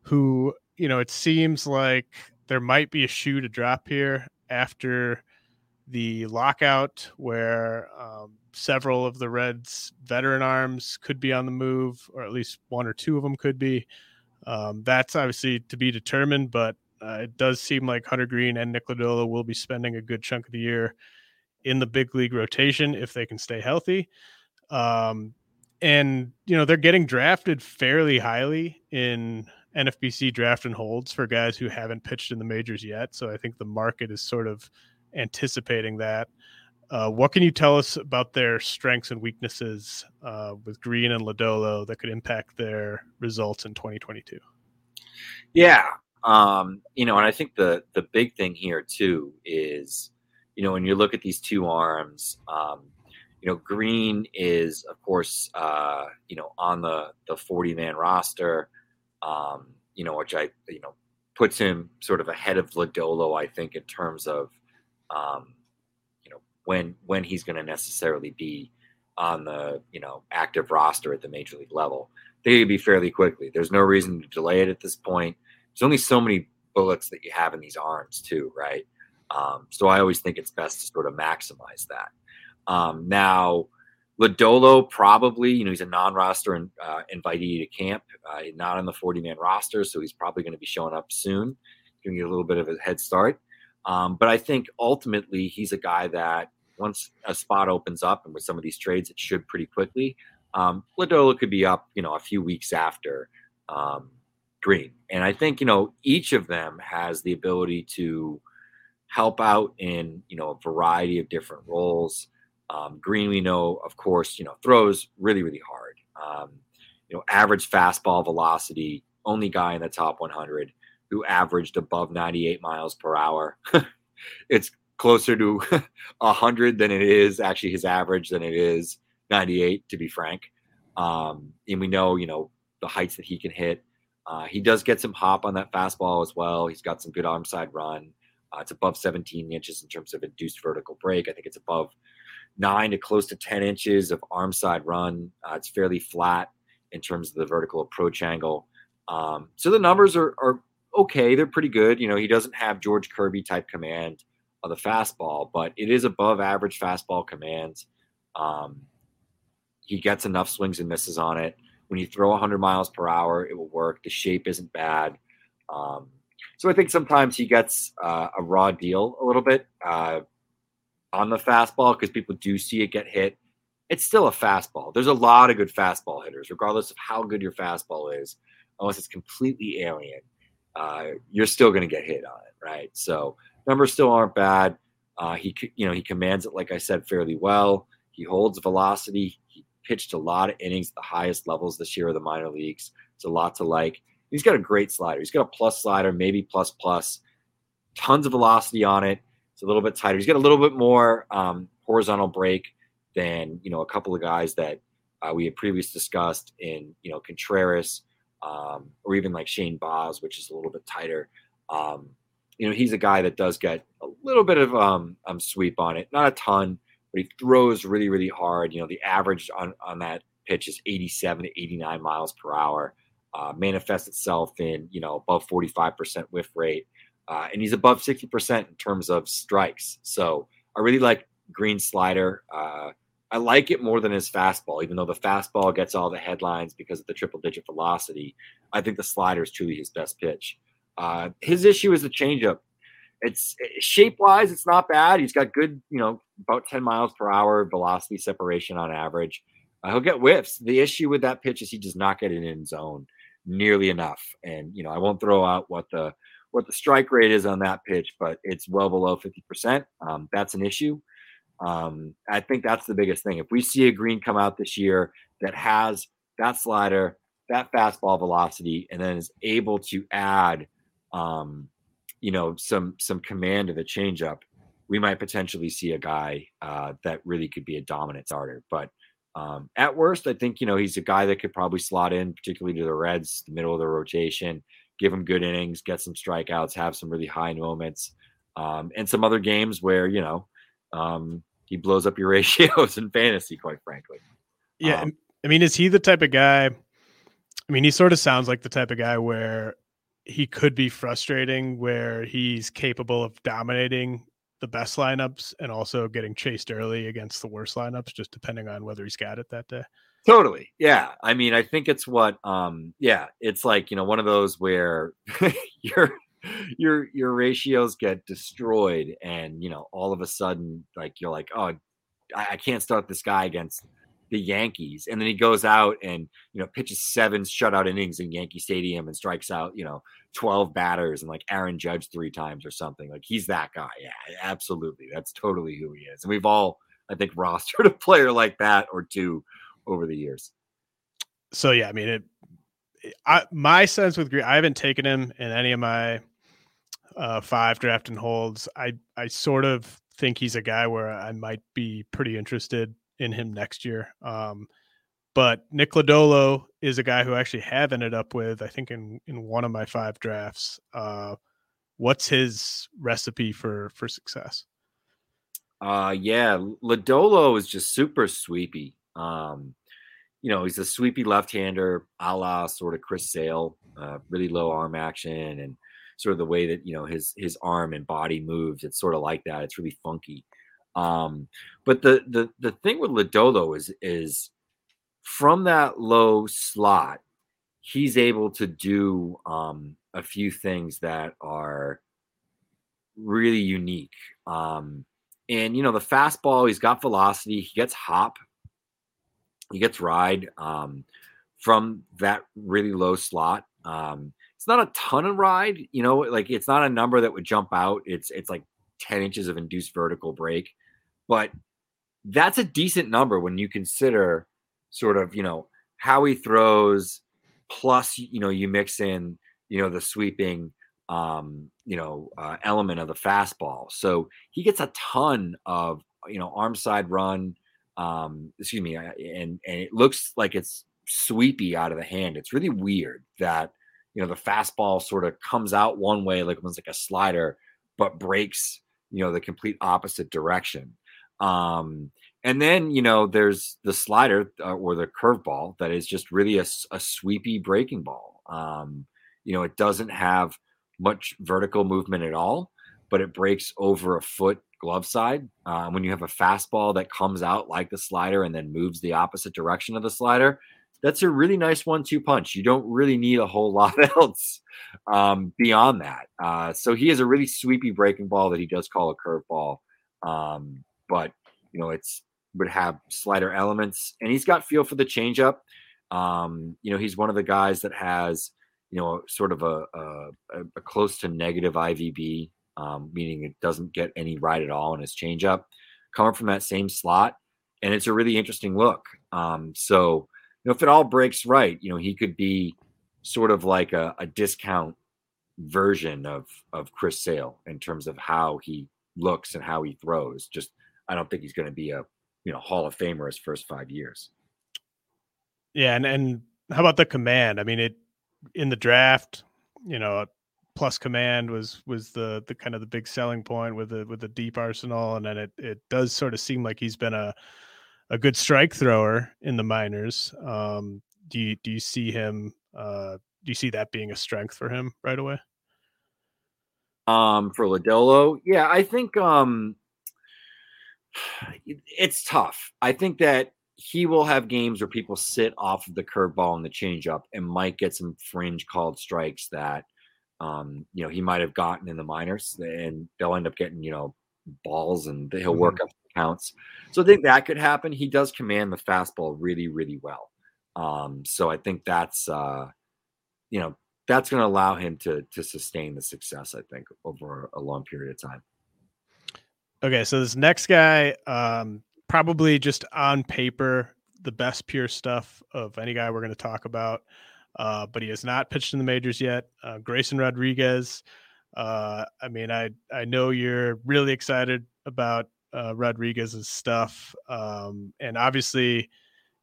who, you know, it seems like there might be a shoe to drop here after the lockout where um, several of the Reds' veteran arms could be on the move, or at least one or two of them could be. Um, that's obviously to be determined, but uh, it does seem like Hunter Greene and Nick will be spending a good chunk of the year in the big league rotation if they can stay healthy. Um, and you know they're getting drafted fairly highly in NFBC draft and holds for guys who haven't pitched in the majors yet. So I think the market is sort of anticipating that. Uh, what can you tell us about their strengths and weaknesses uh, with Greene and Lodolo that could impact their results in 2022? Yeah, um, you know, and I think the the big thing here too is, you know, when you look at these two arms, um, you know, Greene is of course, uh, you know, on the the 40 man roster, um, you know, which I, you know, puts him sort of ahead of Lodolo, I think, in terms of um, you know when when he's going to necessarily be on the you know active roster at the major league level. They could be fairly quickly. There's no reason to delay it at this point. There's only so many bullets that you have in these arms, too, right? Um, so I always think it's best to sort of maximize that. Um, now, Lodolo probably, you know, he's a non-roster and uh, invitee to camp, uh, not on the 40-man roster, so he's probably going to be showing up soon, giving you a little bit of a head start. Um, but I think ultimately he's a guy that once a spot opens up, and with some of these trades, it should pretty quickly. Um, Lodolo could be up, you know, a few weeks after um, Greene, and I think you know each of them has the ability to help out in you know a variety of different roles. Um, Greene, we know, of course, you know, throws really, really hard. Um, you know, average fastball velocity, only guy in the top 100 who averaged above 98 miles per hour. it's closer to 100 than it is actually his average than it is 98, to be frank. Um, and we know, you know, the heights that he can hit. Uh, he does get some hop on that fastball as well. He's got some good arm side run. Uh, it's above 17 inches in terms of induced vertical break. I think it's above nine to close to 10 inches of arm side run. Uh, it's fairly flat in terms of the vertical approach angle. Um, so the numbers are, are okay. They're pretty good. You know, he doesn't have George Kirby type command of the fastball, but it is above average fastball commands. Um, he gets enough swings and misses on it. When you throw 100 miles per hour, it will work. The shape isn't bad. Um, so I think sometimes he gets uh, a raw deal a little bit. Uh, on the fastball because people do see it get hit. It's still a fastball. There's a lot of good fastball hitters, regardless of how good your fastball is, unless it's completely alien. Uh, you're still going to get hit on it, right? So numbers still aren't bad. Uh, he, you know, he commands it like I said fairly well. He holds velocity. He pitched a lot of innings at the highest levels this year of the minor leagues. It's a lot to like. He's got a great slider. He's got a plus slider, maybe plus plus. Tons of velocity on it. It's a little bit tighter. He's got a little bit more um, horizontal break than you know a couple of guys that uh, we had previously discussed in you know Contreras um, or even like Shane Baz, which is a little bit tighter. Um, you know, he's a guy that does get a little bit of um, um, sweep on it, not a ton, but he throws really, really hard. You know, the average on on that pitch is 87 to 89 miles per hour. Uh, manifests itself in you know above 45% whiff rate uh, and he's above 60% in terms of strikes. So I really like Greene slider. Uh, I like it more than his fastball, even though the fastball gets all the headlines because of the triple digit velocity. I think the slider is truly his best pitch. Uh, his issue is the changeup. It's shape wise, it's not bad. He's got good, you know, about 10 miles per hour velocity separation on average. Uh, he'll get whiffs. The issue with that pitch is he does not get it in zone nearly enough. And, you know, I won't throw out what the what the strike rate is on that pitch, but it's well below 50%. Um, that's an issue. Um, I think that's the biggest thing. If we see a Greene come out this year that has that slider, that fastball velocity, and then is able to add, um, you know, some some command of a changeup, we might potentially see a guy uh, that really could be a dominant starter. But um, at worst, I think you know he's a guy that could probably slot in, particularly to the Reds, the middle of the rotation give him good innings, get some strikeouts, have some really high moments, um, and some other games where you know um, he blows up your ratios in fantasy. Quite frankly, yeah. Um, I mean, is he the type of guy? I mean, he sort of sounds like the type of guy where he could be frustrating, where he's capable of dominating the best lineups and also getting chased early against the worst lineups, just depending on whether he's got it that day. Totally. Yeah. I mean, I think it's what um yeah, it's like, you know, one of those where your your your ratios get destroyed and, you know, all of a sudden like you're like, "Oh, I, I can't start this guy against the Yankees." And then he goes out and, you know, pitches seven shutout innings in Yankee Stadium and strikes out, you know, 12 batters and like Aaron Judge three times or something. Like he's that guy. Yeah, absolutely. That's totally who he is. And we've all I think rostered a player like that or two over the years. So yeah, I mean it. I, my sense with Greene, I haven't taken him in any of my uh, five draft and holds. I I sort of think he's a guy where I might be pretty interested in him next year. Um, but Nick Lodolo is a guy who I actually have ended up with, I think, in in one of my five drafts. Uh, what's his recipe for for success? Uh, yeah, Lodolo is just super sweepy. Um, you know, he's a sweepy left-hander, a la sort of Chris Sale, uh, really low arm action, and sort of the way that you know his his arm and body moves. It's sort of like that. It's really funky. Um, but the the the thing with Lodolo is is from that low slot, he's able to do um, a few things that are really unique. Um, and you know, the fastball, he's got velocity, he gets hop, he gets ride um, from that really low slot. Um, it's not a ton of ride, you know, like it's not a number that would jump out. It's it's like 10 inches of induced vertical break, but that's a decent number when you consider sort of, you know, how he throws, plus, you know, you mix in, you know, the sweeping, um, you know, uh, element of the fastball. So he gets a ton of, you know, arm side run, um, excuse me, uh, and and it looks like it's sweepy out of the hand. It's really weird that you know the fastball sort of comes out one way, like it's like a slider, but breaks you know the complete opposite direction. Um, and then, you know, there's the slider uh, or the curveball that is just really a, a sweepy breaking ball. Um, you know, it doesn't have much vertical movement at all, but it breaks over a foot glove side. Um, when you have a fastball that comes out like the slider and then moves the opposite direction of the slider, that's a really nice one-two punch. You don't really need a whole lot else um, beyond that. Uh, so he has a really sweepy breaking ball that he does call a curveball, um, but you know it's would have slider elements, and he's got feel for the changeup. Um, you know, he's one of the guys that has, you know, sort of a, a, a close to negative IVB, um, meaning it doesn't get any ride at all in his changeup, coming from that same slot, and it's a really interesting look. Um, so, you know, if it all breaks right, you know, he could be sort of like a, a discount version of of Chris Sale in terms of how he looks and how he throws. Just I don't think he's going to be a you know Hall of Famer his first five years. Yeah, and and how about the command? I mean, it in the draft, you know, plus command was was the the kind of the big selling point with the with the deep arsenal, and then it it does sort of seem like he's been a a good strike thrower in the minors. Um, do you do you see him? Uh, do you see that being a strength for him right away? Um, for Lodolo, yeah, I think um it's tough. I think that he will have games where people sit off of the curveball and the changeup and might get some fringe called strikes that um, you know he might have gotten in the minors and they'll end up getting you know balls and he'll mm-hmm. work up counts. So I think that could happen. He does command the fastball really really well. Um, so I think that's uh, you know that's going to allow him to to sustain the success. I think over a long period of time. Okay, so this next guy, um, probably just on paper, the best pure stuff of any guy we're going to talk about. Uh, but he has not pitched in the majors yet. Uh, Grayson Rodriguez. Uh, I mean, I I know you're really excited about uh, Rodriguez's stuff, um, and obviously,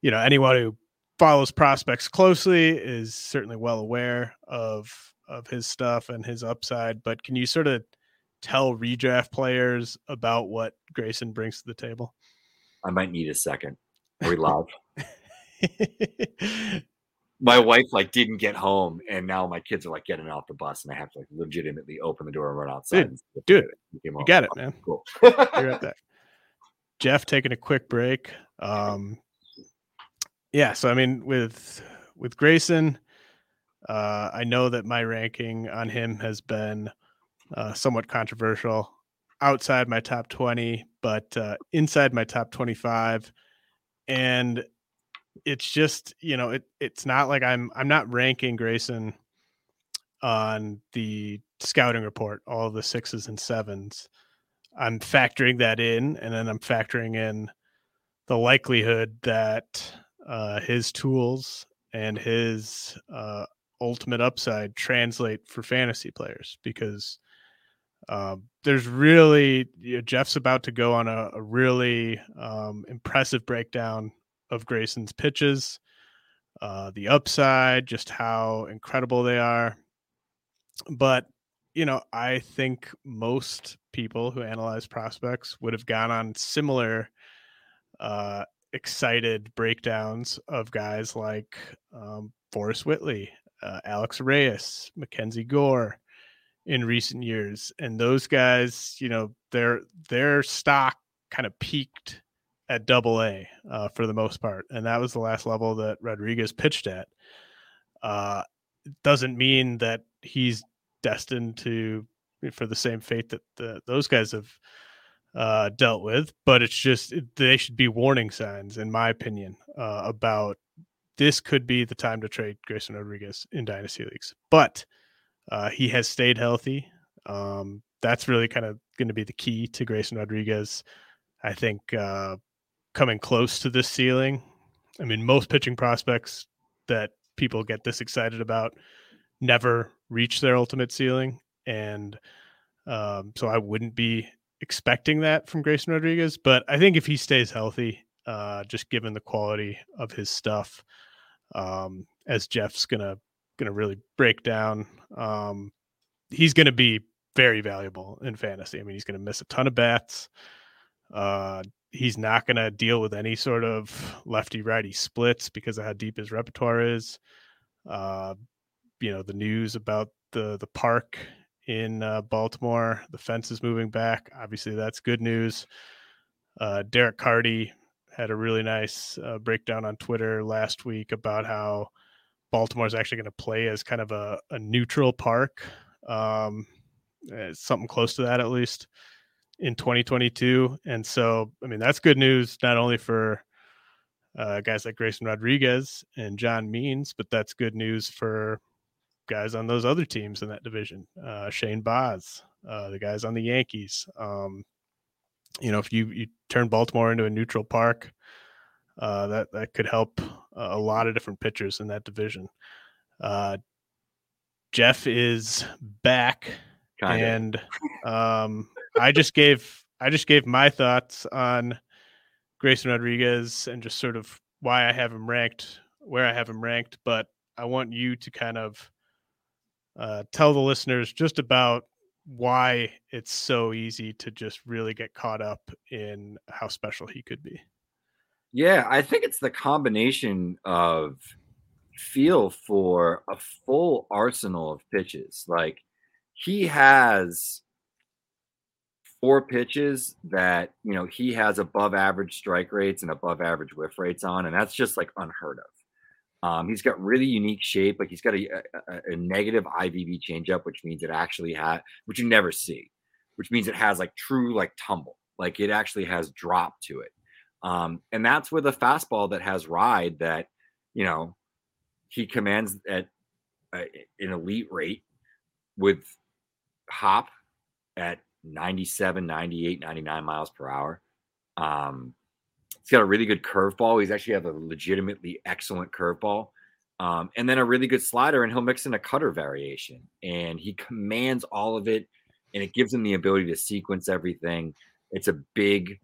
you know anyone who follows prospects closely is certainly well aware of of his stuff and his upside. But can you sort of tell redraft players about what Grayson brings to the table? I might need a second. Are we live? my wife like didn't get home, and now my kids are like getting off the bus, and I have to like legitimately open the door and run outside. Dude, dude, you got it, man. Cool. You're at that. Geoff taking a quick break. Um, yeah, so I mean, with with Grayson, uh, I know that my ranking on him has been uh, somewhat controversial outside my top 20, but uh, inside my top 25. And it's just, you know, it it's not like I'm I'm not ranking Grayson on the scouting report, all the sixes and sevens. I'm factoring that in, and then I'm factoring in the likelihood that uh, his tools and his uh, ultimate upside translate for fantasy players because um, there's really you know, Geoff's about to go on a, a really um, impressive breakdown of Grayson's pitches, uh, the upside, just how incredible they are. But, you know, I think most people who analyze prospects would have gone on similar uh, excited breakdowns of guys like um, Forrest Whitley, uh, Alex Reyes, Mackenzie Gore in recent years. And those guys, you know, their their stock kind of peaked at double A uh, for the most part. And that was the last level that Rodriguez pitched at. Uh, doesn't mean that he's destined to for the same fate that the, those guys have uh, dealt with, but it's just they should be warning signs, in my opinion, uh, about this could be the time to trade Grayson Rodriguez in dynasty leagues. But uh, he has stayed healthy. Um, that's really kind of going to be the key to Grayson Rodriguez. I think uh, coming close to this ceiling. I mean, most pitching prospects that people get this excited about never reach their ultimate ceiling, and um, so I wouldn't be expecting that from Grayson Rodriguez. But I think if he stays healthy, uh, just given the quality of his stuff, um, as Geoff's gonna gonna really break down, um, he's gonna be very valuable in fantasy. I mean, he's gonna miss a ton of bats. Uh, he's not going to deal with any sort of lefty righty splits because of how deep his repertoire is. Uh, you know, the news about the the park in uh, Baltimore, the fence is moving back. Obviously, that's good news. Uh, Derek Carty had a really nice uh, breakdown on Twitter last week about how Baltimore is actually going to play as kind of a, a neutral park, um, eh, something close to that at least in 2022. And so, I mean, that's good news, not only for uh, guys like Grayson Rodriguez and John Means, but that's good news for guys on those other teams in that division. Uh, Shane Baz, uh, the guys on the Yankees. Um, you know, if you, you turn Baltimore into a neutral park, uh, that that could help a lot of different pitchers in that division. Uh, Geoff is back, Kinda. and um, I just gave I just gave my thoughts on Grayson Rodriguez and just sort of why I have him ranked where I have him ranked, but I want you to kind of uh, tell the listeners just about why it's so easy to just really get caught up in how special he could be. Yeah, I think it's the combination of feel for a full arsenal of pitches. Like he has four pitches that you know he has above average strike rates and above average whiff rates on, and that's just like unheard of. Um, he's got really unique shape. Like he's got a, a, a negative IVB changeup, which means it actually has, which you never see, which means it has like true like tumble, like it actually has drop to it. Um, and that's with a fastball that has ride that, you know, he commands at uh, an elite rate with hop at 97, 98, 99 miles per hour. Um, he's got a really good curveball. He's actually have a legitimately excellent curveball. Um, and then a really good slider, and he'll mix in a cutter variation. And he commands all of it, and it gives him the ability to sequence everything. It's a big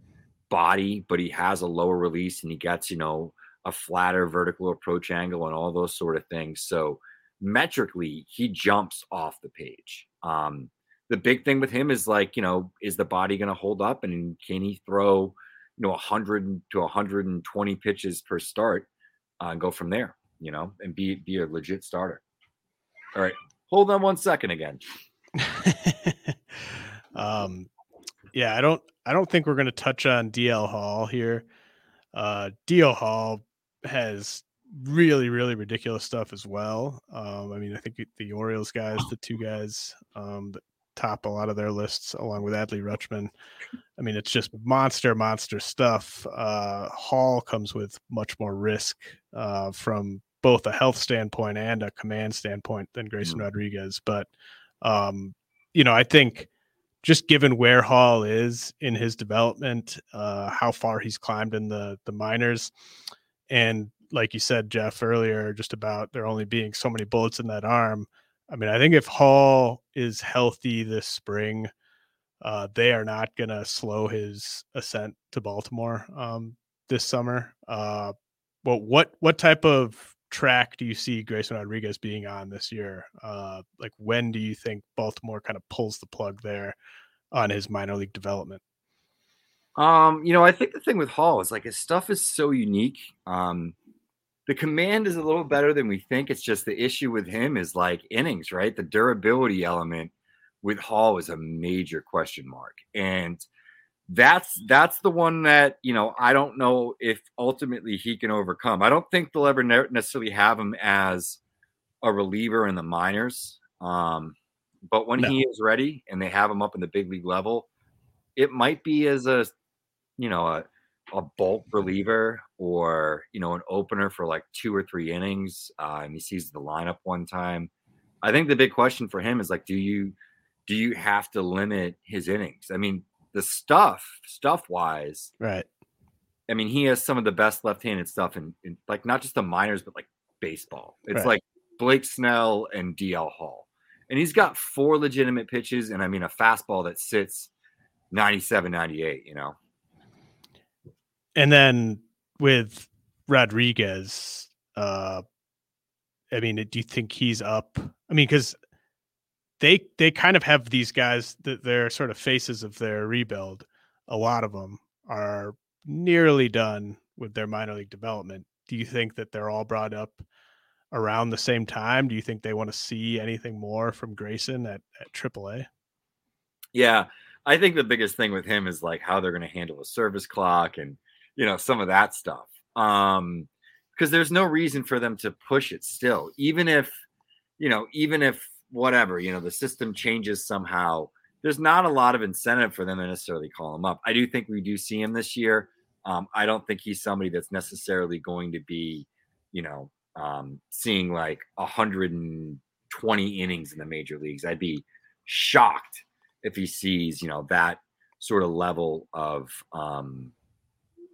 body, but he has a lower release, and he gets, you know, a flatter vertical approach angle and all those sort of things. So metrically, he jumps off the page. Um, the big thing with him is like, you know, is the body going to hold up and can he throw, you know, 100 to 120 pitches per start uh, and go from there, you know, and be be a legit starter. All right, hold on one second again. um, yeah, I don't I don't think we're going to touch on DL Hall here. Uh, DL Hall has really really ridiculous stuff as well. Um, I mean, I think the Orioles guys, the two guys um, that top a lot of their lists along with Adley Rutschman. I mean, it's just monster, monster stuff. Uh, Hall comes with much more risk uh, from both a health standpoint and a command standpoint than Grayson mm-hmm. Rodriguez. But, um, you know, I think just given where Hall is in his development, uh, how far he's climbed in the the minors, and like you said, Geoff earlier, just about there only being so many bullets in that arm. I mean, I think if Hall is healthy this spring, uh, they are not going to slow his ascent to Baltimore um, this summer. Uh, well, what what type of track do you see Grayson Rodriguez being on this year? Uh, like when do you think Baltimore kind of pulls the plug there on his minor league development? Um, you know, I think the thing with Hall is like his stuff is so unique. Um, the command is a little better than we think. It's just the issue with him is like innings, right? The durability element with Hall is a major question mark. And that's that's the one that you know I don't know if ultimately he can overcome. I don't think they'll ever necessarily have him as a reliever in the minors, um, but when no. he is ready and they have him up in the big league level, it might be as a you know a a bulk reliever or you know an opener for like two or three innings uh, and he sees the lineup one time. I think the big question for him is like, do you do you have to limit his innings? I mean, the stuff, stuff wise, right? I mean, he has some of the best left-handed stuff in, in like not just the minors, but like baseball. It's right. like Blake Snell and DL Hall, and he's got four legitimate pitches, and I mean a fastball that sits 97, 98. You know, and then with Rodriguez, uh, I mean, do you think he's up? I mean, because they they kind of have these guys that they're sort of faces of their rebuild. A lot of them are nearly done with their minor league development. Do you think that they're all brought up around the same time? Do you think they want to see anything more from Grayson at, at AAA? Yeah, I think the biggest thing with him is like how they're going to handle a service clock and you know some of that stuff. Um, because there's no reason for them to push it still, even if you know, even if whatever, you know, the system changes somehow, there's not a lot of incentive for them to necessarily call him up. I do think we do see him this year. Um, I don't think he's somebody that's necessarily going to be, you know, um, seeing like 120 innings in the major leagues. I'd be shocked if he sees, you know, that sort of level of um,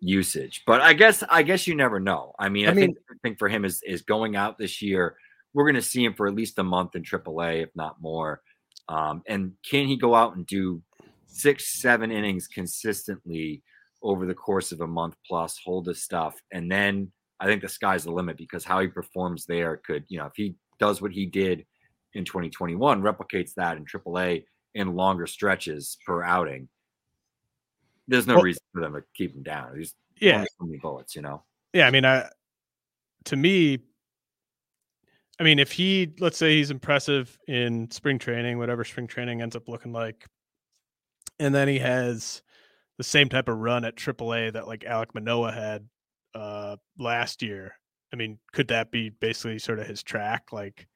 usage. But I guess I guess you never know. I mean, I, I mean, think the thing for him is is going out this year we're going to see him for at least a month in AAA, if not more. Um, and can he go out and do six, seven innings consistently over the course of a month plus, hold his stuff, and then I think the sky's the limit because how he performs there could, you know, if he does what he did in 2021, replicates that in AAA in longer stretches per outing. There's no well, reason for them to keep him down. He's yeah, so many bullets, you know. Yeah, I mean, I to me, I mean, if he, let's say he's impressive in spring training, whatever spring training ends up looking like, and then he has the same type of run at AAA that like Alek Manoah had uh, last year. I mean, could that be basically sort of his track? Like,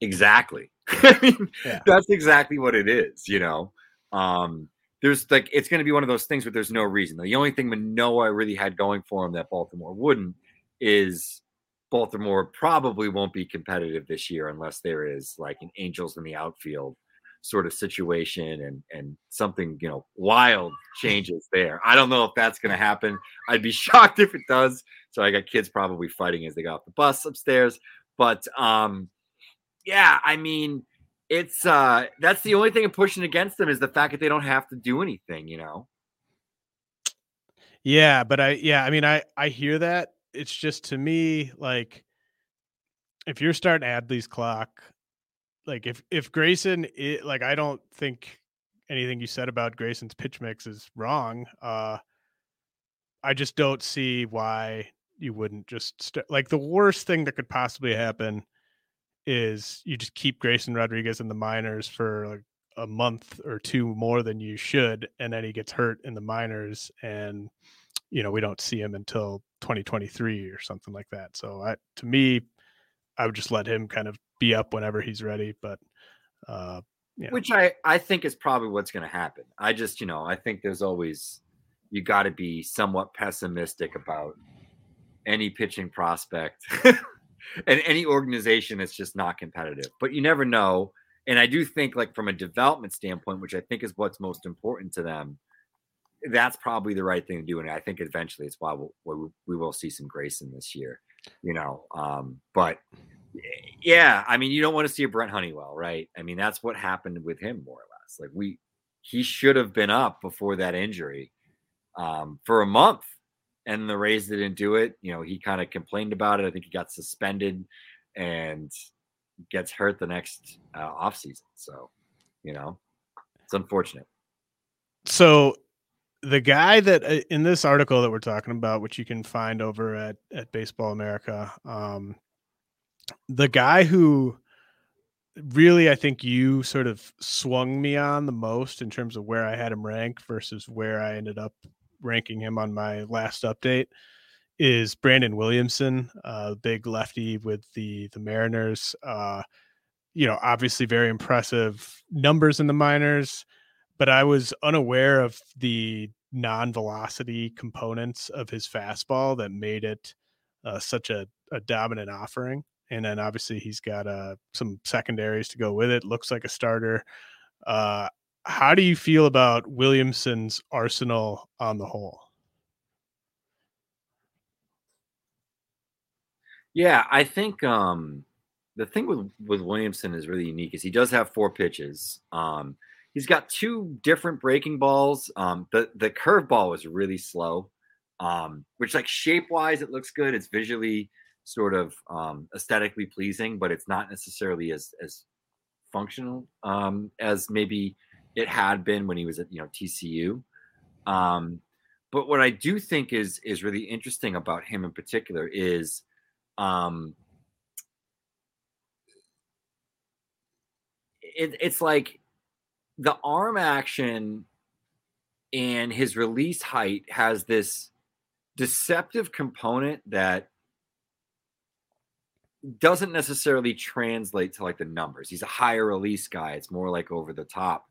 exactly. I mean, yeah. that's exactly what it is. You know, um, there's like it's going to be one of those things where there's no reason. The only thing Manoah really had going for him that Baltimore wouldn't is Baltimore probably won't be competitive this year unless there is like an Angels in the outfield sort of situation and and something you know wild changes there. I don't know if that's going to happen. I'd be shocked if it does. So I got kids probably fighting as they got off the bus upstairs. But um, yeah, I mean, it's uh that's the only thing I'm pushing against them is the fact that they don't have to do anything. You know. Yeah, but I yeah, I mean, I I hear that it's just to me like if you're starting Adley's clock, like if if Grayson, it, like I don't think anything you said about Grayson's pitch mix is wrong. Uh, I just don't see why you wouldn't just st- like the worst thing that could possibly happen is you just keep Grayson Rodriguez in the minors for like a month or two more than you should, and then he gets hurt in the minors, and you know we don't see him until 2023 or something like that. So I, to me, I would just let him kind of be up whenever he's ready. But uh, yeah. which I I think is probably what's going to happen. I just you know I think there's always you got to be somewhat pessimistic about any pitching prospect and any organization that's just not competitive. But you never know. And I do think like from a development standpoint, which I think is what's most important to them that's probably the right thing to do. And I think eventually it's why we'll, we will see some Grayson this year, you know. Um, but yeah, I mean, you don't want to see a Brent Honeywell, right? I mean, that's what happened with him more or less. Like we, he should have been up before that injury um, for a month, and the Rays didn't do it. You know, he kind of complained about it. I think he got suspended and gets hurt the next uh, offseason. So, you know, it's unfortunate. So, the guy that uh, in this article that we're talking about, which you can find over at at Baseball America, um, the guy who really I think you sort of swung me on the most in terms of where I had him ranked versus where I ended up ranking him on my last update is Brandon Williamson, uh, big lefty with the the Mariners. Uh, you know, obviously very impressive numbers in the minors, but I was unaware of the non-velocity components of his fastball that made it uh, such a, a dominant offering and then obviously he's got uh, some secondaries to go with it. Looks like a starter. Uh, how do you feel about Williamson's arsenal on the whole? Yeah, I think um, the thing with with Williamson is really unique is he does have four pitches. Um, he's got two different breaking balls. Um, the the curveball was really slow, um, which like shape wise it looks good. It's visually sort of um, aesthetically pleasing, but it's not necessarily as as functional um, as maybe it had been when he was at you know TCU. Um, but what I do think is is really interesting about him in particular is um, it, it's like the arm action and his release height has this deceptive component that doesn't necessarily translate to like the numbers. He's a higher release guy. It's more like over the top,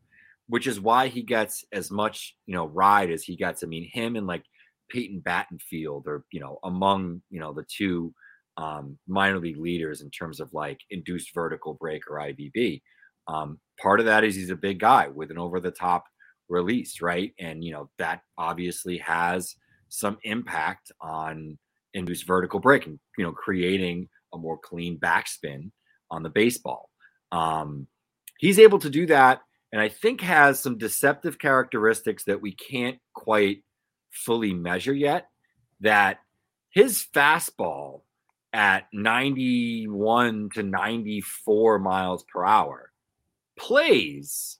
which is why he gets as much, you know, ride as he gets. I mean, him and like Peyton Battenfield are, you know, among, you know, the two um, minor league leaders in terms of like induced vertical break or IVB. Um, part of that is he's a big guy with an over the top release, right? And, you know, that obviously has some impact on induced vertical break and, you know, creating a more clean backspin on the baseball. Um, he's able to do that, and I think has some deceptive characteristics that we can't quite fully measure yet. That his fastball at 91 to 94 miles per hour plays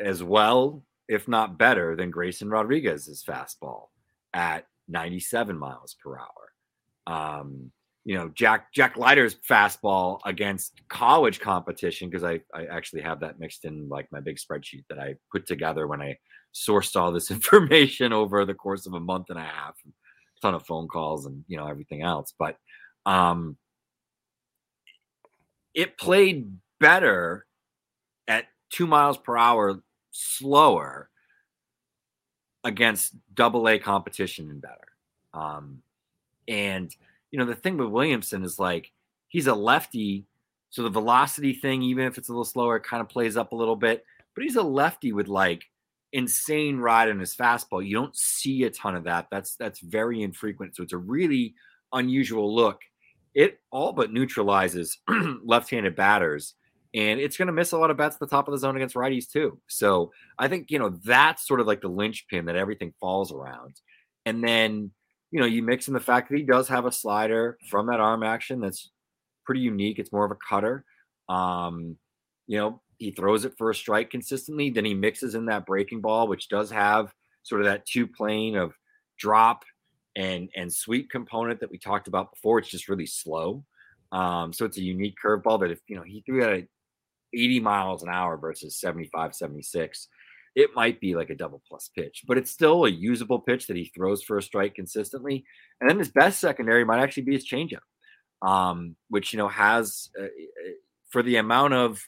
as well, if not better, than Grayson Rodriguez's fastball at 97 miles per hour. Um, you know Jack Jack Leiter's fastball against college competition because I I actually have that mixed in like my big spreadsheet that I put together when I sourced all this information over the course of a month and a half, a ton of phone calls and you know everything else. But um, it played better at two miles per hour slower against double A competition and better. Um, and you know, the thing with Williamson is like he's a lefty, so the velocity thing, even if it's a little slower, kind of plays up a little bit. But he's a lefty with like insane ride on his fastball. You don't see a ton of that. That's that's very infrequent. So it's a really unusual look. It all but neutralizes left-handed batters, and it's going to miss a lot of bats at the top of the zone against righties too. So I think you know that's sort of like the linchpin that everything falls around. And then you know, you mix in the fact that he does have a slider from that arm action that's pretty unique. It's more of a cutter. Um, you know, he throws it for a strike consistently. Then he mixes in that breaking ball, which does have sort of that two plane of drop and and sweep component that we talked about before. It's just really slow. Um, so it's a unique curveball that if you know he threw at 80 miles an hour versus 75, 76 it might be like a double plus pitch, but it's still a usable pitch that he throws for a strike consistently. And then his best secondary might actually be his changeup, um, which you know has uh, uh, for the amount of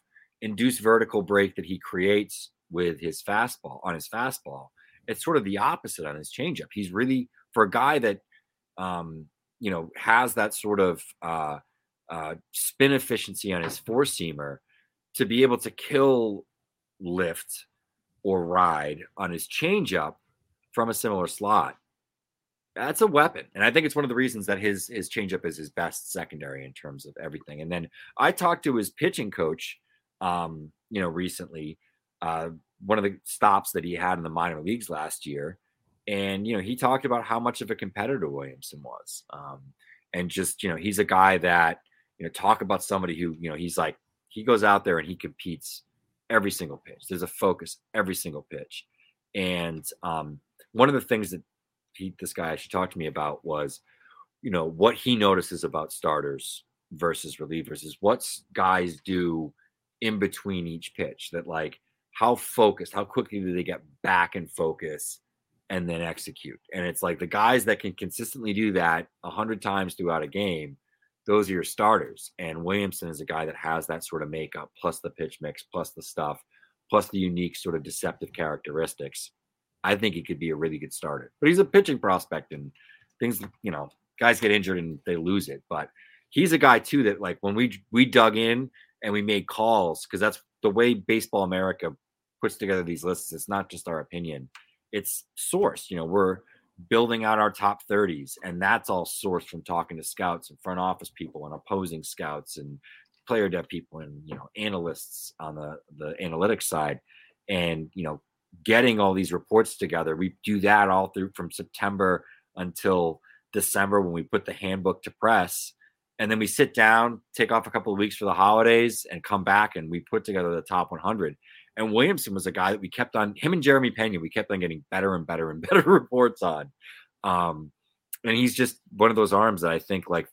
induced vertical break that he creates with his fastball on his fastball. It's sort of the opposite on his changeup. He's really for a guy that um, you know has that sort of uh, uh, spin efficiency on his four seamer to be able to kill lift or ride on his changeup from a similar slot. That's a weapon, and I think it's one of the reasons that his his changeup is his best secondary in terms of everything. And then I talked to his pitching coach, um, you know, recently. Uh, one of the stops that he had in the minor leagues last year, And, you know, he talked about how much of a competitor Williamson was. Um, and just, you know, he's a guy that, you know, talk about somebody who, you know, he's like, he goes out there and he competes every single pitch. There's a focus every single pitch. And um, one of the things that he, this guy actually talked to me about was, you know, what he notices about starters versus relievers is what guys do in between each pitch that like how focused, how quickly do they get back and focus and then execute. And it's like the guys that can consistently do that a hundred times throughout a game, those are your starters. And Williamson is a guy that has that sort of makeup, plus the pitch mix, plus the stuff, plus the unique sort of deceptive characteristics. I think he could be a really good starter. But he's a pitching prospect and things, you know, guys get injured and they lose it. But he's a guy too that like when we we dug in and we made calls, because that's the way Baseball America puts together these lists. It's not just our opinion it's sourced. You know, we're building out our top 30s, and that's all sourced from talking to scouts and front office people and opposing scouts and player dev people and you know analysts on the the analytics side, and you know getting all these reports together. We do that all through from September until December when we put the handbook to press. And then we sit down, take off a couple of weeks for the holidays, and come back and we put together the top 100. And Williamson was a guy that we kept on him and Jeremy Pena. We kept on getting better and better and better reports on. Um, and he's just one of those arms that I think, like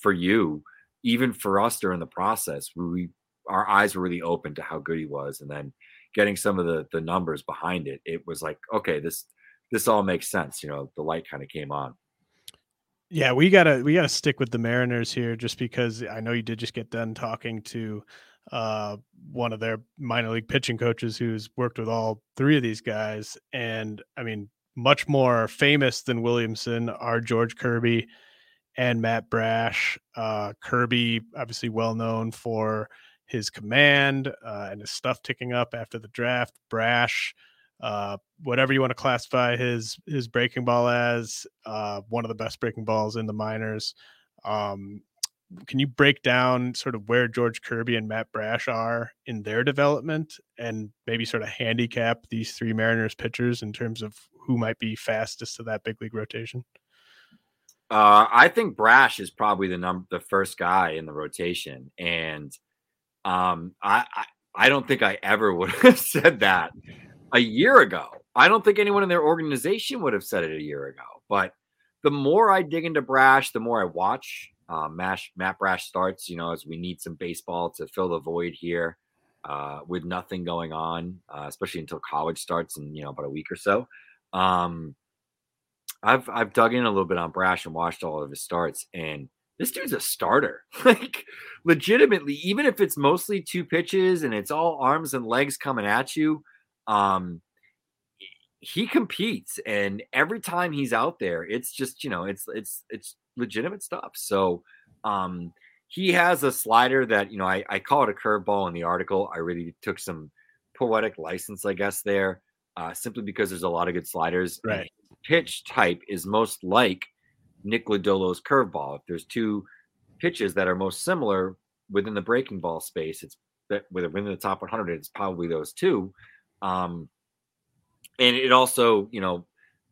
for you, even for us during the process, we our eyes were really open to how good he was, and then getting some of the the numbers behind it, it was like, okay, this this all makes sense. You know, the light kind of came on. Yeah, we gotta we gotta stick with the Mariners here, just because I know you did just get done talking to uh, one of their minor league pitching coaches who's worked with all three of these guys. And I mean, much more famous than Williamson are George Kirby and Matt Brash. Uh, Kirby, obviously well known for his command uh, and his stuff ticking up after the draft. Brash, uh, whatever you want to classify his his breaking ball as, uh, one of the best breaking balls in the minors. Um, can you break down sort of where George Kirby and Matt Brash are in their development and maybe sort of handicap these three Mariners pitchers in terms of who might be fastest to that big league rotation? Uh, I think Brash is probably the number the first guy in the rotation, and um, I, I I don't think I ever would have said that a year ago. I don't think anyone in their organization would have said it a year ago. But the more I dig into Brash, the more I watch uh, Mash, Matt Brash starts, you know, as we need some baseball to fill the void here uh, with nothing going on, uh, especially until college starts in, you know, about a week or so. Um, I've, I've dug in a little bit on Brash and watched all of his starts, and this dude's a starter. like, legitimately, even if it's mostly two pitches and it's all arms and legs coming at you, um, he competes and every time he's out there it's just you know it's it's it's legitimate stuff. So um, he has a slider that you know I, I call it a curveball in the article. I really took some poetic license, I guess, there, uh, simply because there's a lot of good sliders. Right. pitch type is most like Nick Lodolo's curveball. If there's two pitches that are most similar within the breaking ball space, it's that within the top 100, it's probably those two. Um, and it also, you know,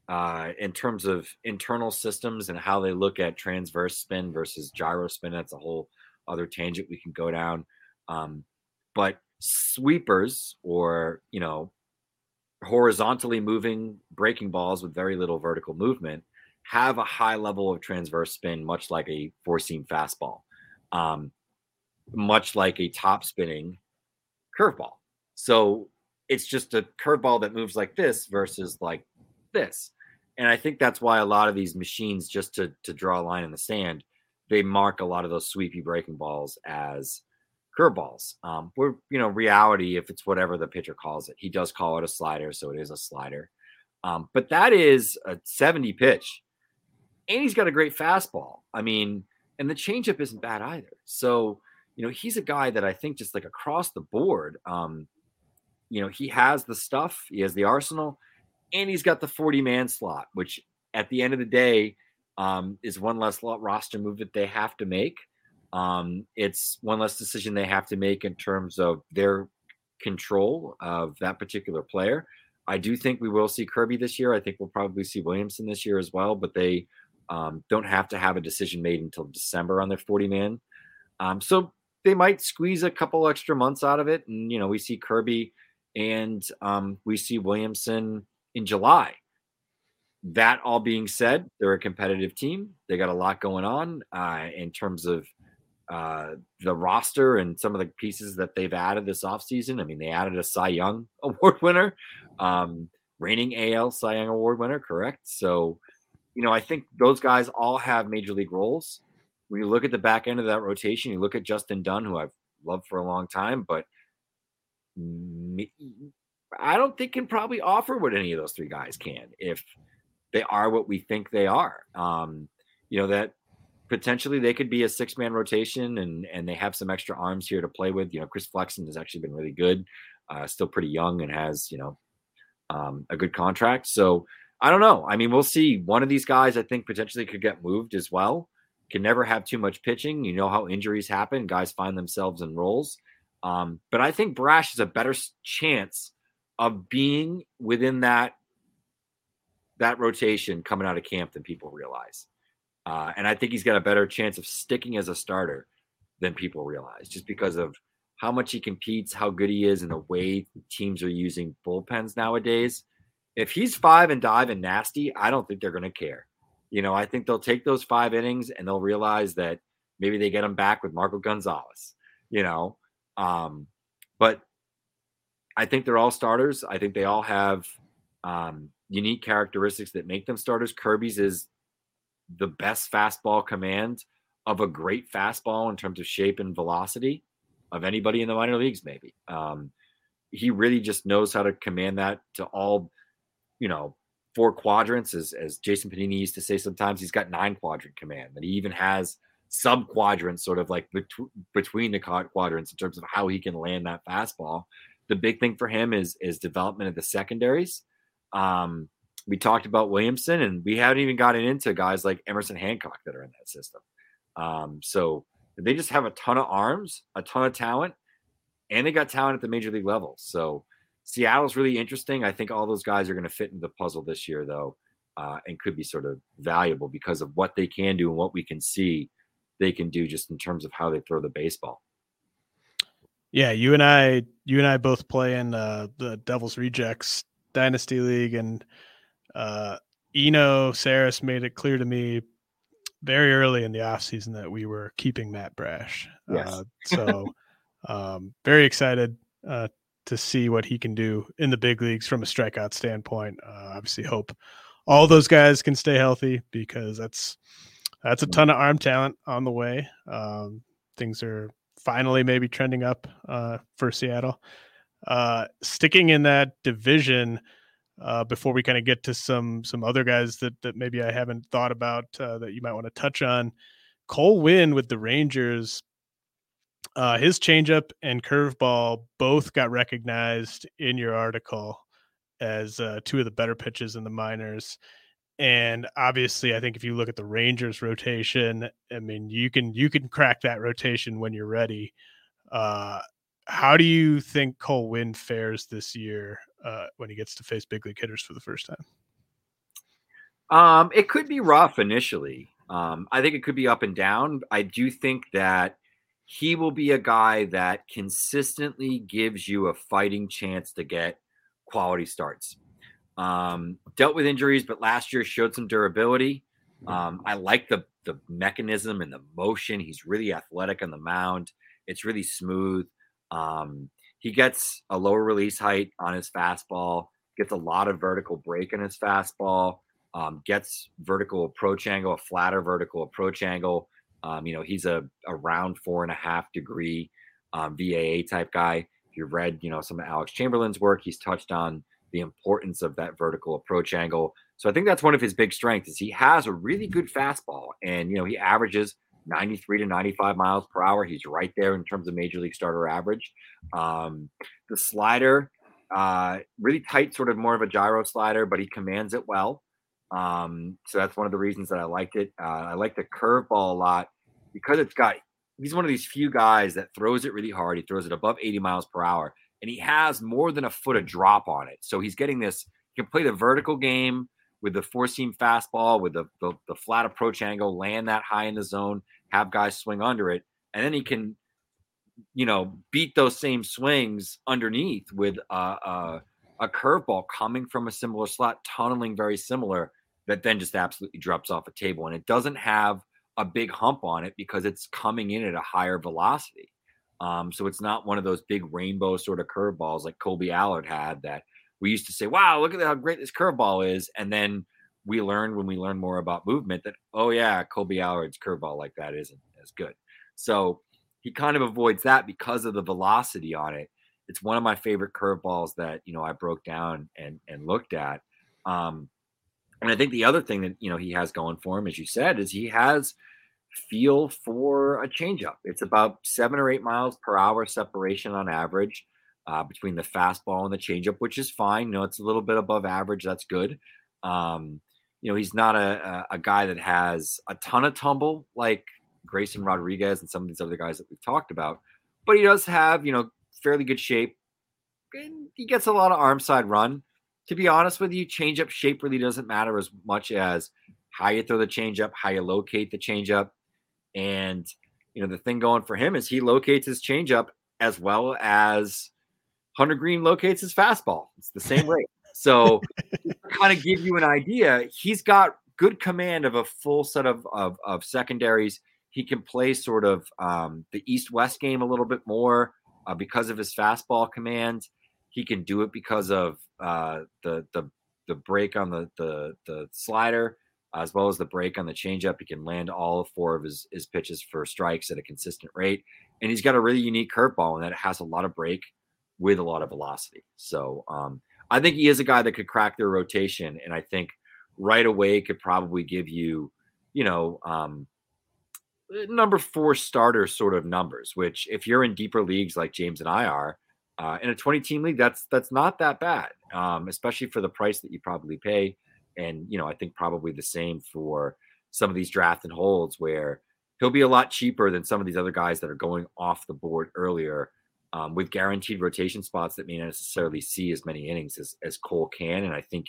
uh, in terms of internal systems and how they look at transverse spin versus gyro spin. That's a whole other tangent we can go down. Um, but sweepers or, you know, horizontally moving breaking balls with very little vertical movement have a high level of transverse spin, much like a four seam fastball, um, much like a top spinning curveball. So it's just a curveball that moves like this versus like this and I think that's why a lot of these machines, just to to draw a line in the sand, they mark a lot of those sweepy breaking balls as curveballs. Um, where you know, reality, if it's whatever the pitcher calls it, he does call it a slider, so it is a slider. Um, but that is a 70 pitch, and he's got a great fastball. I mean, and the changeup isn't bad either. So you know, he's a guy that I think just like across the board, um, you know, he has the stuff, he has the arsenal and he's got the 40 man slot, which at the end of the day um, is one less roster move that they have to make. Um, it's one less decision they have to make in terms of their control of that particular player. I do think we will see Kirby this year. I think we'll probably see Williamson this year as well, but they um, don't have to have a decision made until December on their 40 man. Um, so they might squeeze a couple extra months out of it. And, you know, we see Kirby and um, we see Williamson in July. That all being said, they're a competitive team. They got a lot going on uh, in terms of uh, the roster and some of the pieces that they've added this offseason. I mean, they added a Cy Young Award winner, um, reigning AL Cy Young Award winner, correct? So, you know, I think those guys all have major league roles. When you look at the back end of that rotation, you look at Justin Dunn, who I've loved for a long time, but I don't think can probably offer what any of those three guys can if they are what we think they are. Um, you know that potentially they could be a six man rotation and and they have some extra arms here to play with. You know, Chris Flexen has actually been really good, uh, still pretty young and has you know um, a good contract. So I don't know. I mean, we'll see. One of these guys, I think, potentially could get moved as well. Can never have too much pitching. You know how injuries happen. Guys find themselves in roles. Um, but I think Brash has a better chance of being within that that rotation coming out of camp than people realize. Uh, and I think he's got a better chance of sticking as a starter than people realize, just because of how much he competes, how good he is, and the way teams are using bullpens nowadays. If he's five and dive and nasty, I don't think they're going to care. You know, I think they'll take those five innings and they'll realize that maybe they get him back with Marco Gonzalez. You know, um, but I think they're all starters. I think they all have um, unique characteristics that make them starters. Kirby's is the best fastball command of a great fastball in terms of shape and velocity of anybody in the minor leagues, maybe. Um, he really just knows how to command that to all, you know, four quadrants, as, as Jason Pennini used to say sometimes. He's got nine quadrant command, and he even has sub quadrants sort of like bet- between the quadrants in terms of how he can land that fastball. The big thing for him is is development of the secondaries. Um, we talked about Williamson, and we haven't even gotten into guys like Emerson Hancock that are in that system. Um, so they just have a ton of arms, a ton of talent, and they got talent at the major league level. So Seattle's really interesting. I think all those guys are going to fit into the puzzle this year, though, uh, and could be sort of valuable because of what they can do and what we can see they can do just in terms of how they throw the baseball. Yeah, you and I, you and I both play in uh, the Devils Rejects Dynasty League, and uh, Eno Sarris made it clear to me very early in the offseason that we were keeping Matt Brash. Yes. Uh, so um, very excited uh, to see what he can do in the big leagues from a strikeout standpoint. Uh, obviously, hope all those guys can stay healthy because that's that's a ton of arm talent on the way. Um, things are finally maybe trending up uh, for Seattle. Uh, sticking in that division uh, before we kind of get to some some other guys that that maybe I haven't thought about uh, that you might want to touch on. Cole Winn with the Rangers, uh, his changeup and curveball both got recognized in your article as uh, two of the better pitches in the minors. And obviously, I think if you look at the Rangers rotation, I mean, you can you can crack that rotation when you're ready. Uh, how do you think Cole Winn fares this year uh, when he gets to face big league hitters for the first time? Um, it could be rough initially. Um, I think it could be up and down. I do think that he will be a guy that consistently gives you a fighting chance to get quality starts. Um, dealt with injuries, but last year showed some durability. Um, I like the the mechanism and the motion. He's really athletic on the mound. It's really smooth. Um, he gets a lower release height on his fastball. Gets a lot of vertical break in his fastball. Um, gets vertical approach angle, a flatter vertical approach angle. Um, you know, he's a around four and a half degree um, VAA type guy. If you've read, you know, some of Alex Chamberlain's work, he's touched on the importance of that vertical approach angle. So I think that's one of his big strengths is he has a really good fastball and you know he averages 93 to 95 miles per hour. He's right there in terms of major league starter average. Um, the slider, uh, really tight, sort of more of a gyro slider, but he commands it well. Um, so that's one of the reasons that I liked it. Uh, I like the curveball a lot because it's got. He's one of these few guys that throws it really hard. He throws it above 80 miles per hour and he has more than a foot of drop on it. So he's getting this. He can play the vertical game with the four seam fastball, with the, the, the flat approach angle, land that high in the zone, have guys swing under it, and then he can, you know, beat those same swings underneath with a, a, a curveball coming from a similar slot, tunneling very similar, that then just absolutely drops off a table, and it doesn't have a big hump on it because it's coming in at a higher velocity. Um, so it's not one of those big rainbow sort of curveballs like Kolby Allard had that we used to say, wow, look at how great this curveball is. And then we learned when we learned more about movement that, oh, yeah, Kolby Allard's curveball like that isn't as good. So he kind of avoids that because of the velocity on it. It's one of my favorite curveballs that, you know, I broke down and, and looked at. Um, and I think the other thing that, you know, he has going for him, as you said, is he has feel for a changeup. It's about seven or eight miles per hour separation on average uh, between the fastball and the changeup, which is fine. You know, it's a little bit above average. That's good. Um, you know, he's not a, a, guy that has a ton of tumble like Grayson Rodriguez and some of these other guys that we've talked about, but he does have, you know, fairly good shape. And he gets a lot of arm side run. To be honest with you, changeup shape really doesn't matter as much as how you throw the changeup, how you locate the changeup. And, you know, the thing going for him is he locates his changeup as well as Hunter Greene locates his fastball. It's the same rate. So, kind of give you an idea, he's got good command of a full set of, of, of secondaries. He can play sort of um, the east west game a little bit more uh, because of his fastball command. He can do it because of uh, the, the, the break on the, the, the slider as well as the break on the changeup. He can land all four of his, his pitches for strikes at a consistent rate. And he's got a really unique curveball and that has a lot of break with a lot of velocity. So um, I think he is a guy that could crack their rotation. And I think right away could probably give you, you know, um, number four starter sort of numbers, which if you're in deeper leagues like James and I are, uh, in a 20 team league, that's that's not that bad, um, especially for the price that you probably pay and you know I think probably the same for some of these draft and holds where he'll be a lot cheaper than some of these other guys that are going off the board earlier um, with guaranteed rotation spots that may not necessarily see as many innings as, as Cole can, and I think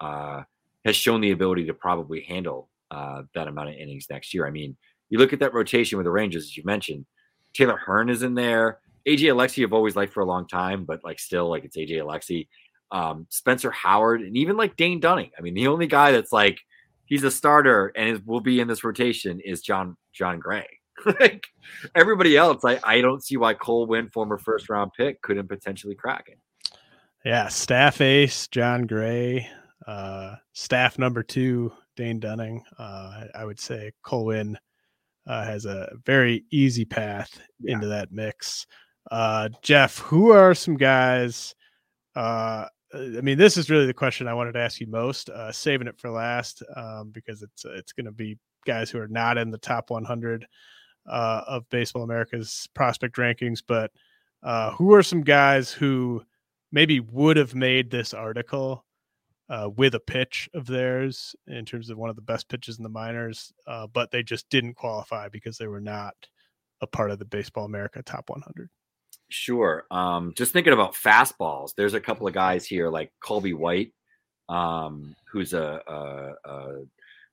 uh, has shown the ability to probably handle uh, that amount of innings next year. I mean, you look at that rotation with the Rangers, as you mentioned, Taylor Hearn is in there. AJ Alexy, I've always liked for a long time, but like still, like it's AJ Alexy um, Spencer Howard, and even like Dane Dunning. I mean, the only guy that's like he's a starter and is, will be in this rotation is John Jon Gray. like everybody else, I, I don't see why Cole Winn, former first round pick, couldn't potentially crack it. Yeah, staff ace Jon Gray, uh, staff number two Dane Dunning. Uh, I would say Cole Winn uh, has a very easy path yeah. into that mix. Uh, Geoff, who are some guys? Uh, I mean, this is really the question I wanted to ask you most. Uh, saving it for last um, because it's uh, it's going to be guys who are not in the top 100 uh, of Baseball America's prospect rankings. But uh, who are some guys who maybe would have made this article uh, with a pitch of theirs in terms of one of the best pitches in the minors, but they just didn't qualify because they were not a part of the Baseball America top 100? Sure. Um, just thinking about fastballs, there's a couple of guys here like Colby White, um, who's a, a, a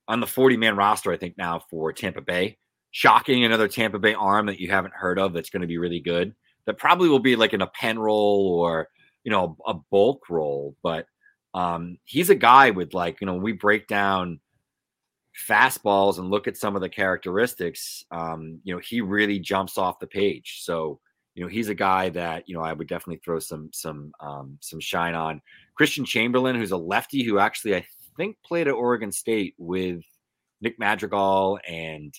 on the 40 man roster, I think now for Tampa Bay. Shocking, another Tampa Bay arm that you haven't heard of that's going to be really good. That probably will be like in a pen role or you know a bulk role, but um, he's a guy with like you know we break down fastballs and look at some of the characteristics. Um, you know he really jumps off the page. So you know he's a guy that you know I would definitely throw some some um, some shine on. Christian Chamberlain, who's a lefty who actually I think played at Oregon State with Nick Madrigal and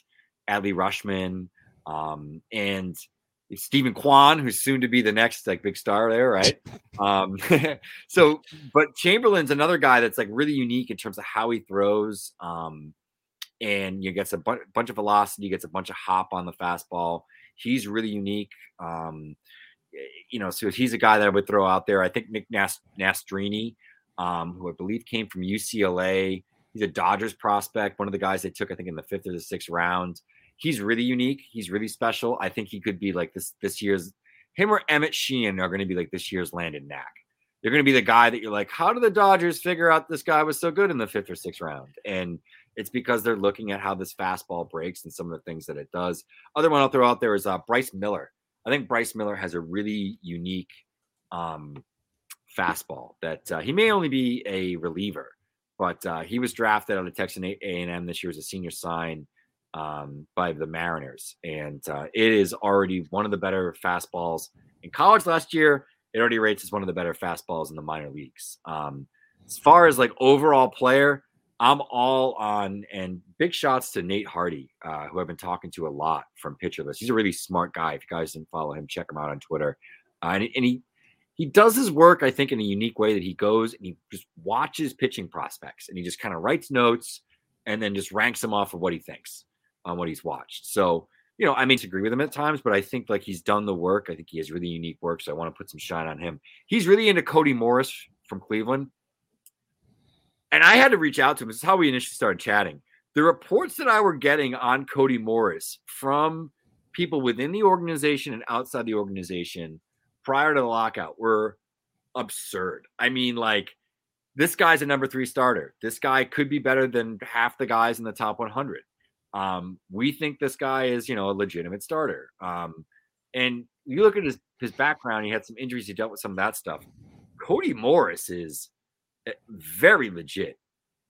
Adley Rutschman um, and Steven Kwan, who's soon to be the next like big star there, right? um, so, but Chamberlain's another guy that's like really unique in terms of how he throws. Um, and you gets a bu- bunch of velocity, gets a bunch of hop on the fastball he's really unique. Um, you know, so he's a guy that I would throw out there. I think Nick Nast- Nastrini, um, who I believe came from UCLA. He's a Dodgers prospect, one of the guys they took, I think, in the fifth or the sixth round. He's really unique. He's really special. I think he could be like this this year's him or Emmett Sheehan are going to be like this year's Landon Knack. They're going to be the guy that you're like, how do the Dodgers figure out this guy was so good in the fifth or sixth round? And it's because they're looking at how this fastball breaks and some of the things that it does. Other one I'll throw out there is uh, Bryce Miller. I think Bryce Miller has a really unique um, fastball that uh, he may only be a reliever, but uh, he was drafted out of Texas A&M this year as a senior sign um, by the Mariners, and uh, it is already one of the better fastballs in college last year. It already rates as one of the better fastballs in the minor leagues. Um, as far as like overall player, I'm all on and big shots to Nate Hardy, uh, who I've been talking to a lot from Pitcher List. He's a really smart guy. If you guys didn't follow him, check him out on Twitter. Uh, and, and he he does his work, I think, in a unique way that he goes and he just watches pitching prospects and he just kind of writes notes and then just ranks them off of what he thinks on what he's watched. So, you know, I may disagree with him at times, but I think like he's done the work. I think he has really unique work. So I want to put some shine on him. He's really into Cody Morris from Cleveland. And I had to reach out to him. This is how we initially started chatting. The reports that I were getting on Cody Morris from people within the organization and outside the organization prior to the lockout were absurd. I mean, like, this guy's a number three starter. This guy could be better than half the guys in the top 100. Um, we think this guy is, you know, a legitimate starter. Um, and you look at his his background. He had some injuries. He dealt with some of that stuff. Cody Morris is very legit.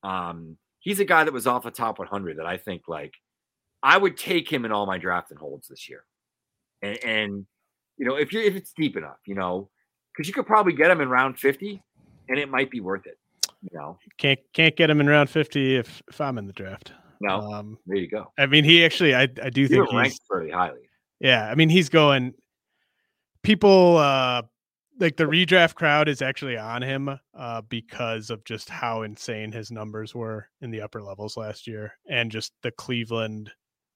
Um, he's a guy that was off the top 100 that I think like I would take him in all my draft and holds this year. And, and you know, if you if it's deep enough, you know, because you could probably get him in round 50 and it might be worth it. You know, can't can't get him in round 50 if if I'm in the draft. No, um, there you go. I mean, he actually, I I do think he's ranked pretty highly. Yeah, I mean, he's going. People uh like the redraft crowd is actually on him uh because of just how insane his numbers were in the upper levels last year, and just the Cleveland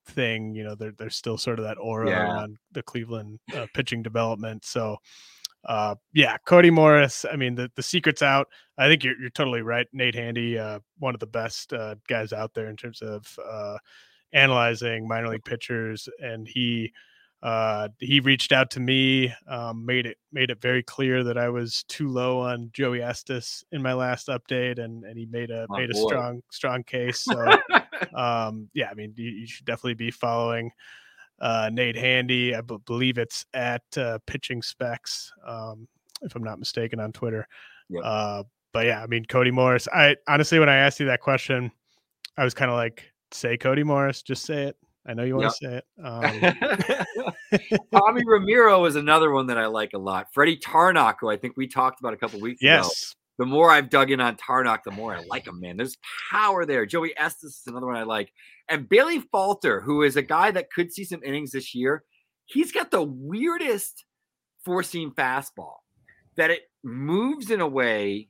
thing. You know, there, there's still sort of that aura yeah. around the Cleveland uh, pitching development. So, uh, yeah, Cody Morris. I mean, the, the secret's out. I think you're, you're totally right. Nate Handy, uh, one of the best uh, guys out there in terms of uh, analyzing minor league pitchers, and he uh, he reached out to me, um, made it made it very clear that I was too low on Joey Estes in my last update, and and he made a oh, made boy. a strong strong case. So, um, yeah, I mean, you, you, should definitely be following uh, Nate Handy. I b- believe it's at uh, Pitching Specs, um, if I'm not mistaken, on Twitter. Yep. Uh, but yeah, I mean, Cody Morris. I honestly, when I asked you that question, I was kind of like, say Cody Morris, just say it. I know you want yep. to say it. Um... Tommy Romero is another one that I like a lot. Freddy Tarnok, who I think we talked about a couple weeks yes. ago. The more I've dug in on Tarnok, the more I like him, man. There's power there. Joey Estes is another one I like. And Bailey Falter, who is a guy that could see some innings this year, he's got the weirdest four seam fastball that it moves in a way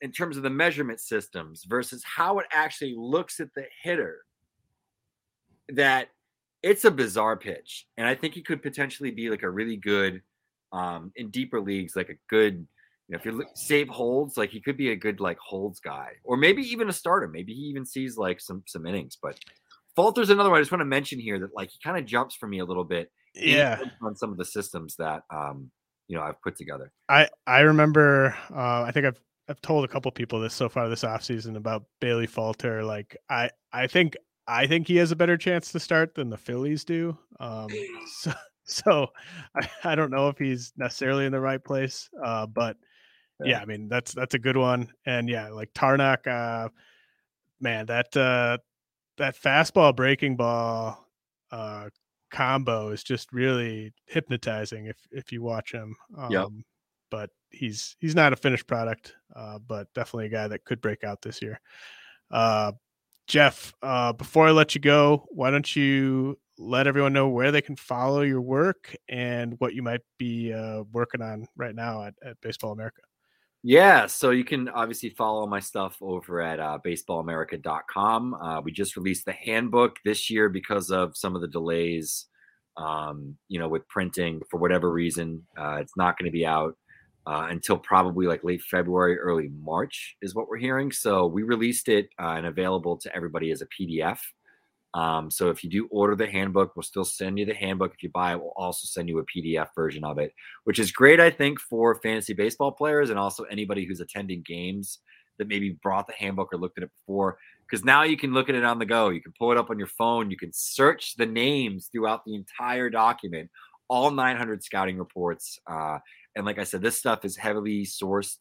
in terms of the measurement systems versus how it actually looks at the hitter that it's a bizarre pitch, and I think he could potentially be like a really good um, in deeper leagues, like a good. You know, if you save holds, like he could be a good like holds guy, or maybe even a starter. Maybe he even sees like some some innings. But Falter's another one I just want to mention here that like he kind of jumps for me a little bit. Yeah, on some of the systems that um you know I've put together. I I remember uh, I think I've I've told a couple people this so far this offseason about Bailey Falter. Like I I think I think he has a better chance to start than the Phillies do. Um, so, so I, I, don't know if he's necessarily in the right place, uh, but yeah. yeah. I mean that's that's a good one. And yeah, like Tarnok, uh, man, that uh, that fastball breaking ball uh, combo is just really hypnotizing if if you watch him. Um, yeah. But he's he's not a finished product, uh, but definitely a guy that could break out this year. Uh, Geoff, uh, before I let you go, why don't you let everyone know where they can follow your work and what you might be uh, working on right now at, at, Baseball America? Yeah, so you can obviously follow my stuff over at uh, baseballamerica.com. Uh, we just released the handbook this year because of some of the delays, um, you know, with printing for whatever reason. Uh, it's not going to be out uh, until probably like late February, early March is what we're hearing. So we released it uh, and available to everybody as a PDF. Um, so if you do order the handbook, we'll still send you the handbook. If you buy it, we'll also send you a PDF version of it, which is great, I think, for fantasy baseball players and also anybody who's attending games that maybe brought the handbook or looked at it before. Because now you can look at it on the go. You can pull it up on your phone. You can search the names throughout the entire document, all 900 scouting reports. Uh, and like I said, this stuff is heavily sourced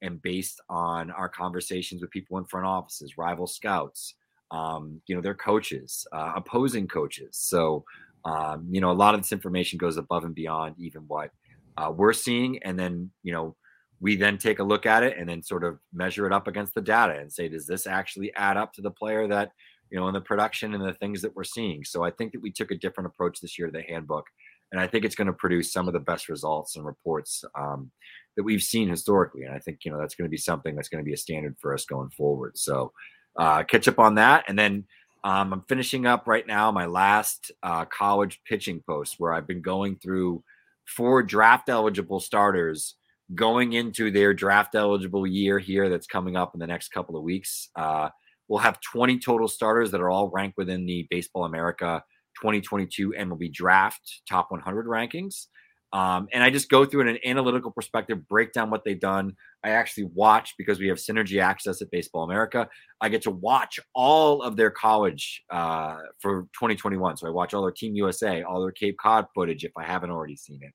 and based on our conversations with people in front offices, rival scouts, um, you know, their coaches, uh, opposing coaches. So, um, you know, a lot of this information goes above and beyond even what uh, we're seeing. And then, you know, we then take a look at it and then sort of measure it up against the data and say, does this actually add up to the player that, you know, in the production and the things that we're seeing? So I think that we took a different approach this year to the handbook. And I think it's going to produce some of the best results and reports um, that we've seen historically. And I think, you know, that's going to be something that's going to be a standard for us going forward. So, uh, catch up on that. And then um, I'm finishing up right now my last uh, college pitching post where I've been going through four draft eligible starters going into their draft eligible year here that's coming up in the next couple of weeks. Uh, we'll have 20 total starters that are all ranked within the Baseball America 2022 MLB draft top 100 rankings. Um, and I just go through in an analytical perspective, break down what they've done. I actually watch because we have synergy access at Baseball America. I get to watch all of their college uh, for 2021. So I watch all their Team USA, all their Cape Cod footage if I haven't already seen it.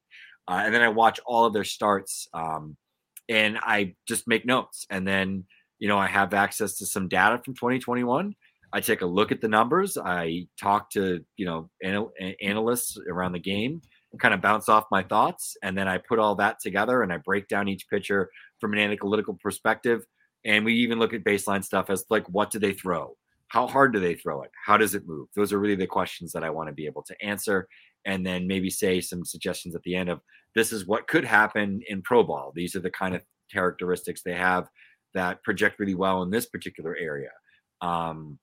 Uh, and then I watch all of their starts um, and I just make notes. And then, you know, I have access to some data from 2021. I take a look at the numbers. I talk to, you know, anal- analysts around the game and kind of bounce off my thoughts. And then I put all that together and I break down each pitcher from an analytical perspective. And we even look at baseline stuff as like, what do they throw? How hard do they throw it? How does it move? Those are really the questions that I want to be able to answer. And then maybe say some suggestions at the end of this is what could happen in pro ball. These are the kind of characteristics they have that project really well in this particular area. Um,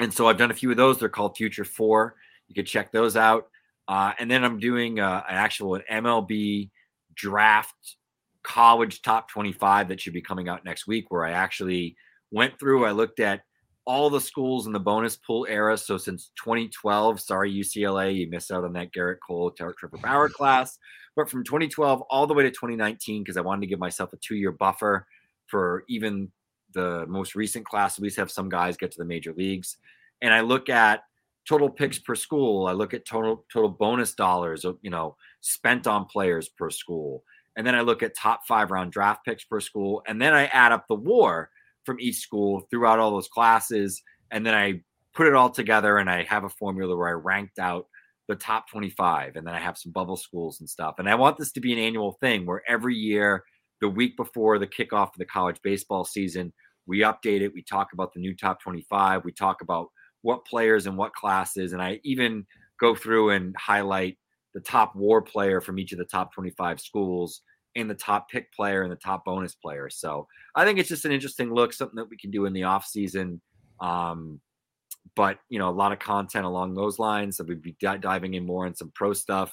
and so I've done a few of those. They're called Future Four. You can check those out. Uh, and then I'm doing uh, an actual MLB draft college top 25 that should be coming out next week, where I actually went through, I looked at all the schools in the bonus pool era. So since 2012, sorry, UCLA, you missed out on that Gerrit Cole, Trevor Bauer class. But from 2012 all the way to 2019, because I wanted to give myself a two year buffer for even the most recent class, at least have some guys get to the major leagues. And I look at total picks per school. I look at total total bonus dollars, uh, you know, spent on players per school. And then I look at top five round draft picks per school. And then I add up the war from each school throughout all those classes. And then I put it all together and I have a formula where I ranked out the top 25. And then I have some bubble schools and stuff. And I want this to be an annual thing where every year, the week before the kickoff of the college baseball season, we update it. We talk about the new top 25. We talk about what players and what classes. And I even go through and highlight the top war player from each of the top 25 schools and the top pick player and the top bonus player. So I think it's just an interesting look, something that we can do in the off season. Um, but you know, a lot of content along those lines. So we'd be d- diving in more on some pro stuff.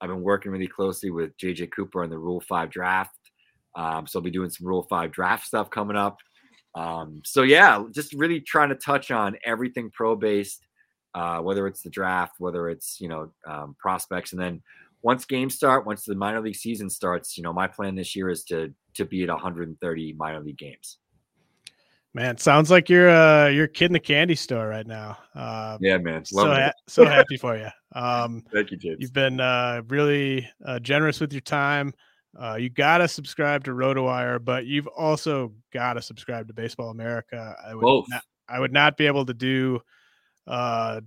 I've been working really closely with JJ Cooper on the Rule Five draft. Um, so I'll be doing some Rule Five draft stuff coming up. Um, so yeah, just really trying to touch on everything pro based, uh, whether it's the draft, whether it's you know um, prospects, and then once games start, once the minor league season starts, you know my plan this year is to to be at 130 minor league games. Man, sounds like you're uh you're kid in the candy store right now. Uh, yeah, man. Love so ha- so happy for you. Um, Thank you, James. You've been uh, really uh, generous with your time. Uh, you got to subscribe to RotoWire, but you've also got to subscribe to Baseball America. I would Both. Not, I would not be able to do uh,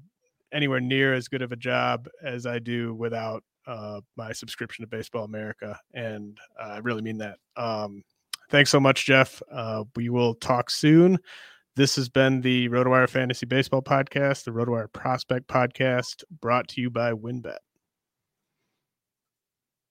anywhere near as good of a job as I do without uh, my subscription to Baseball America, and I really mean that. Um, thanks so much, Geoff. Uh, we will talk soon. This has been the RotoWire Fantasy Baseball Podcast, the RotoWire Prospect Podcast, brought to you by WynnBET.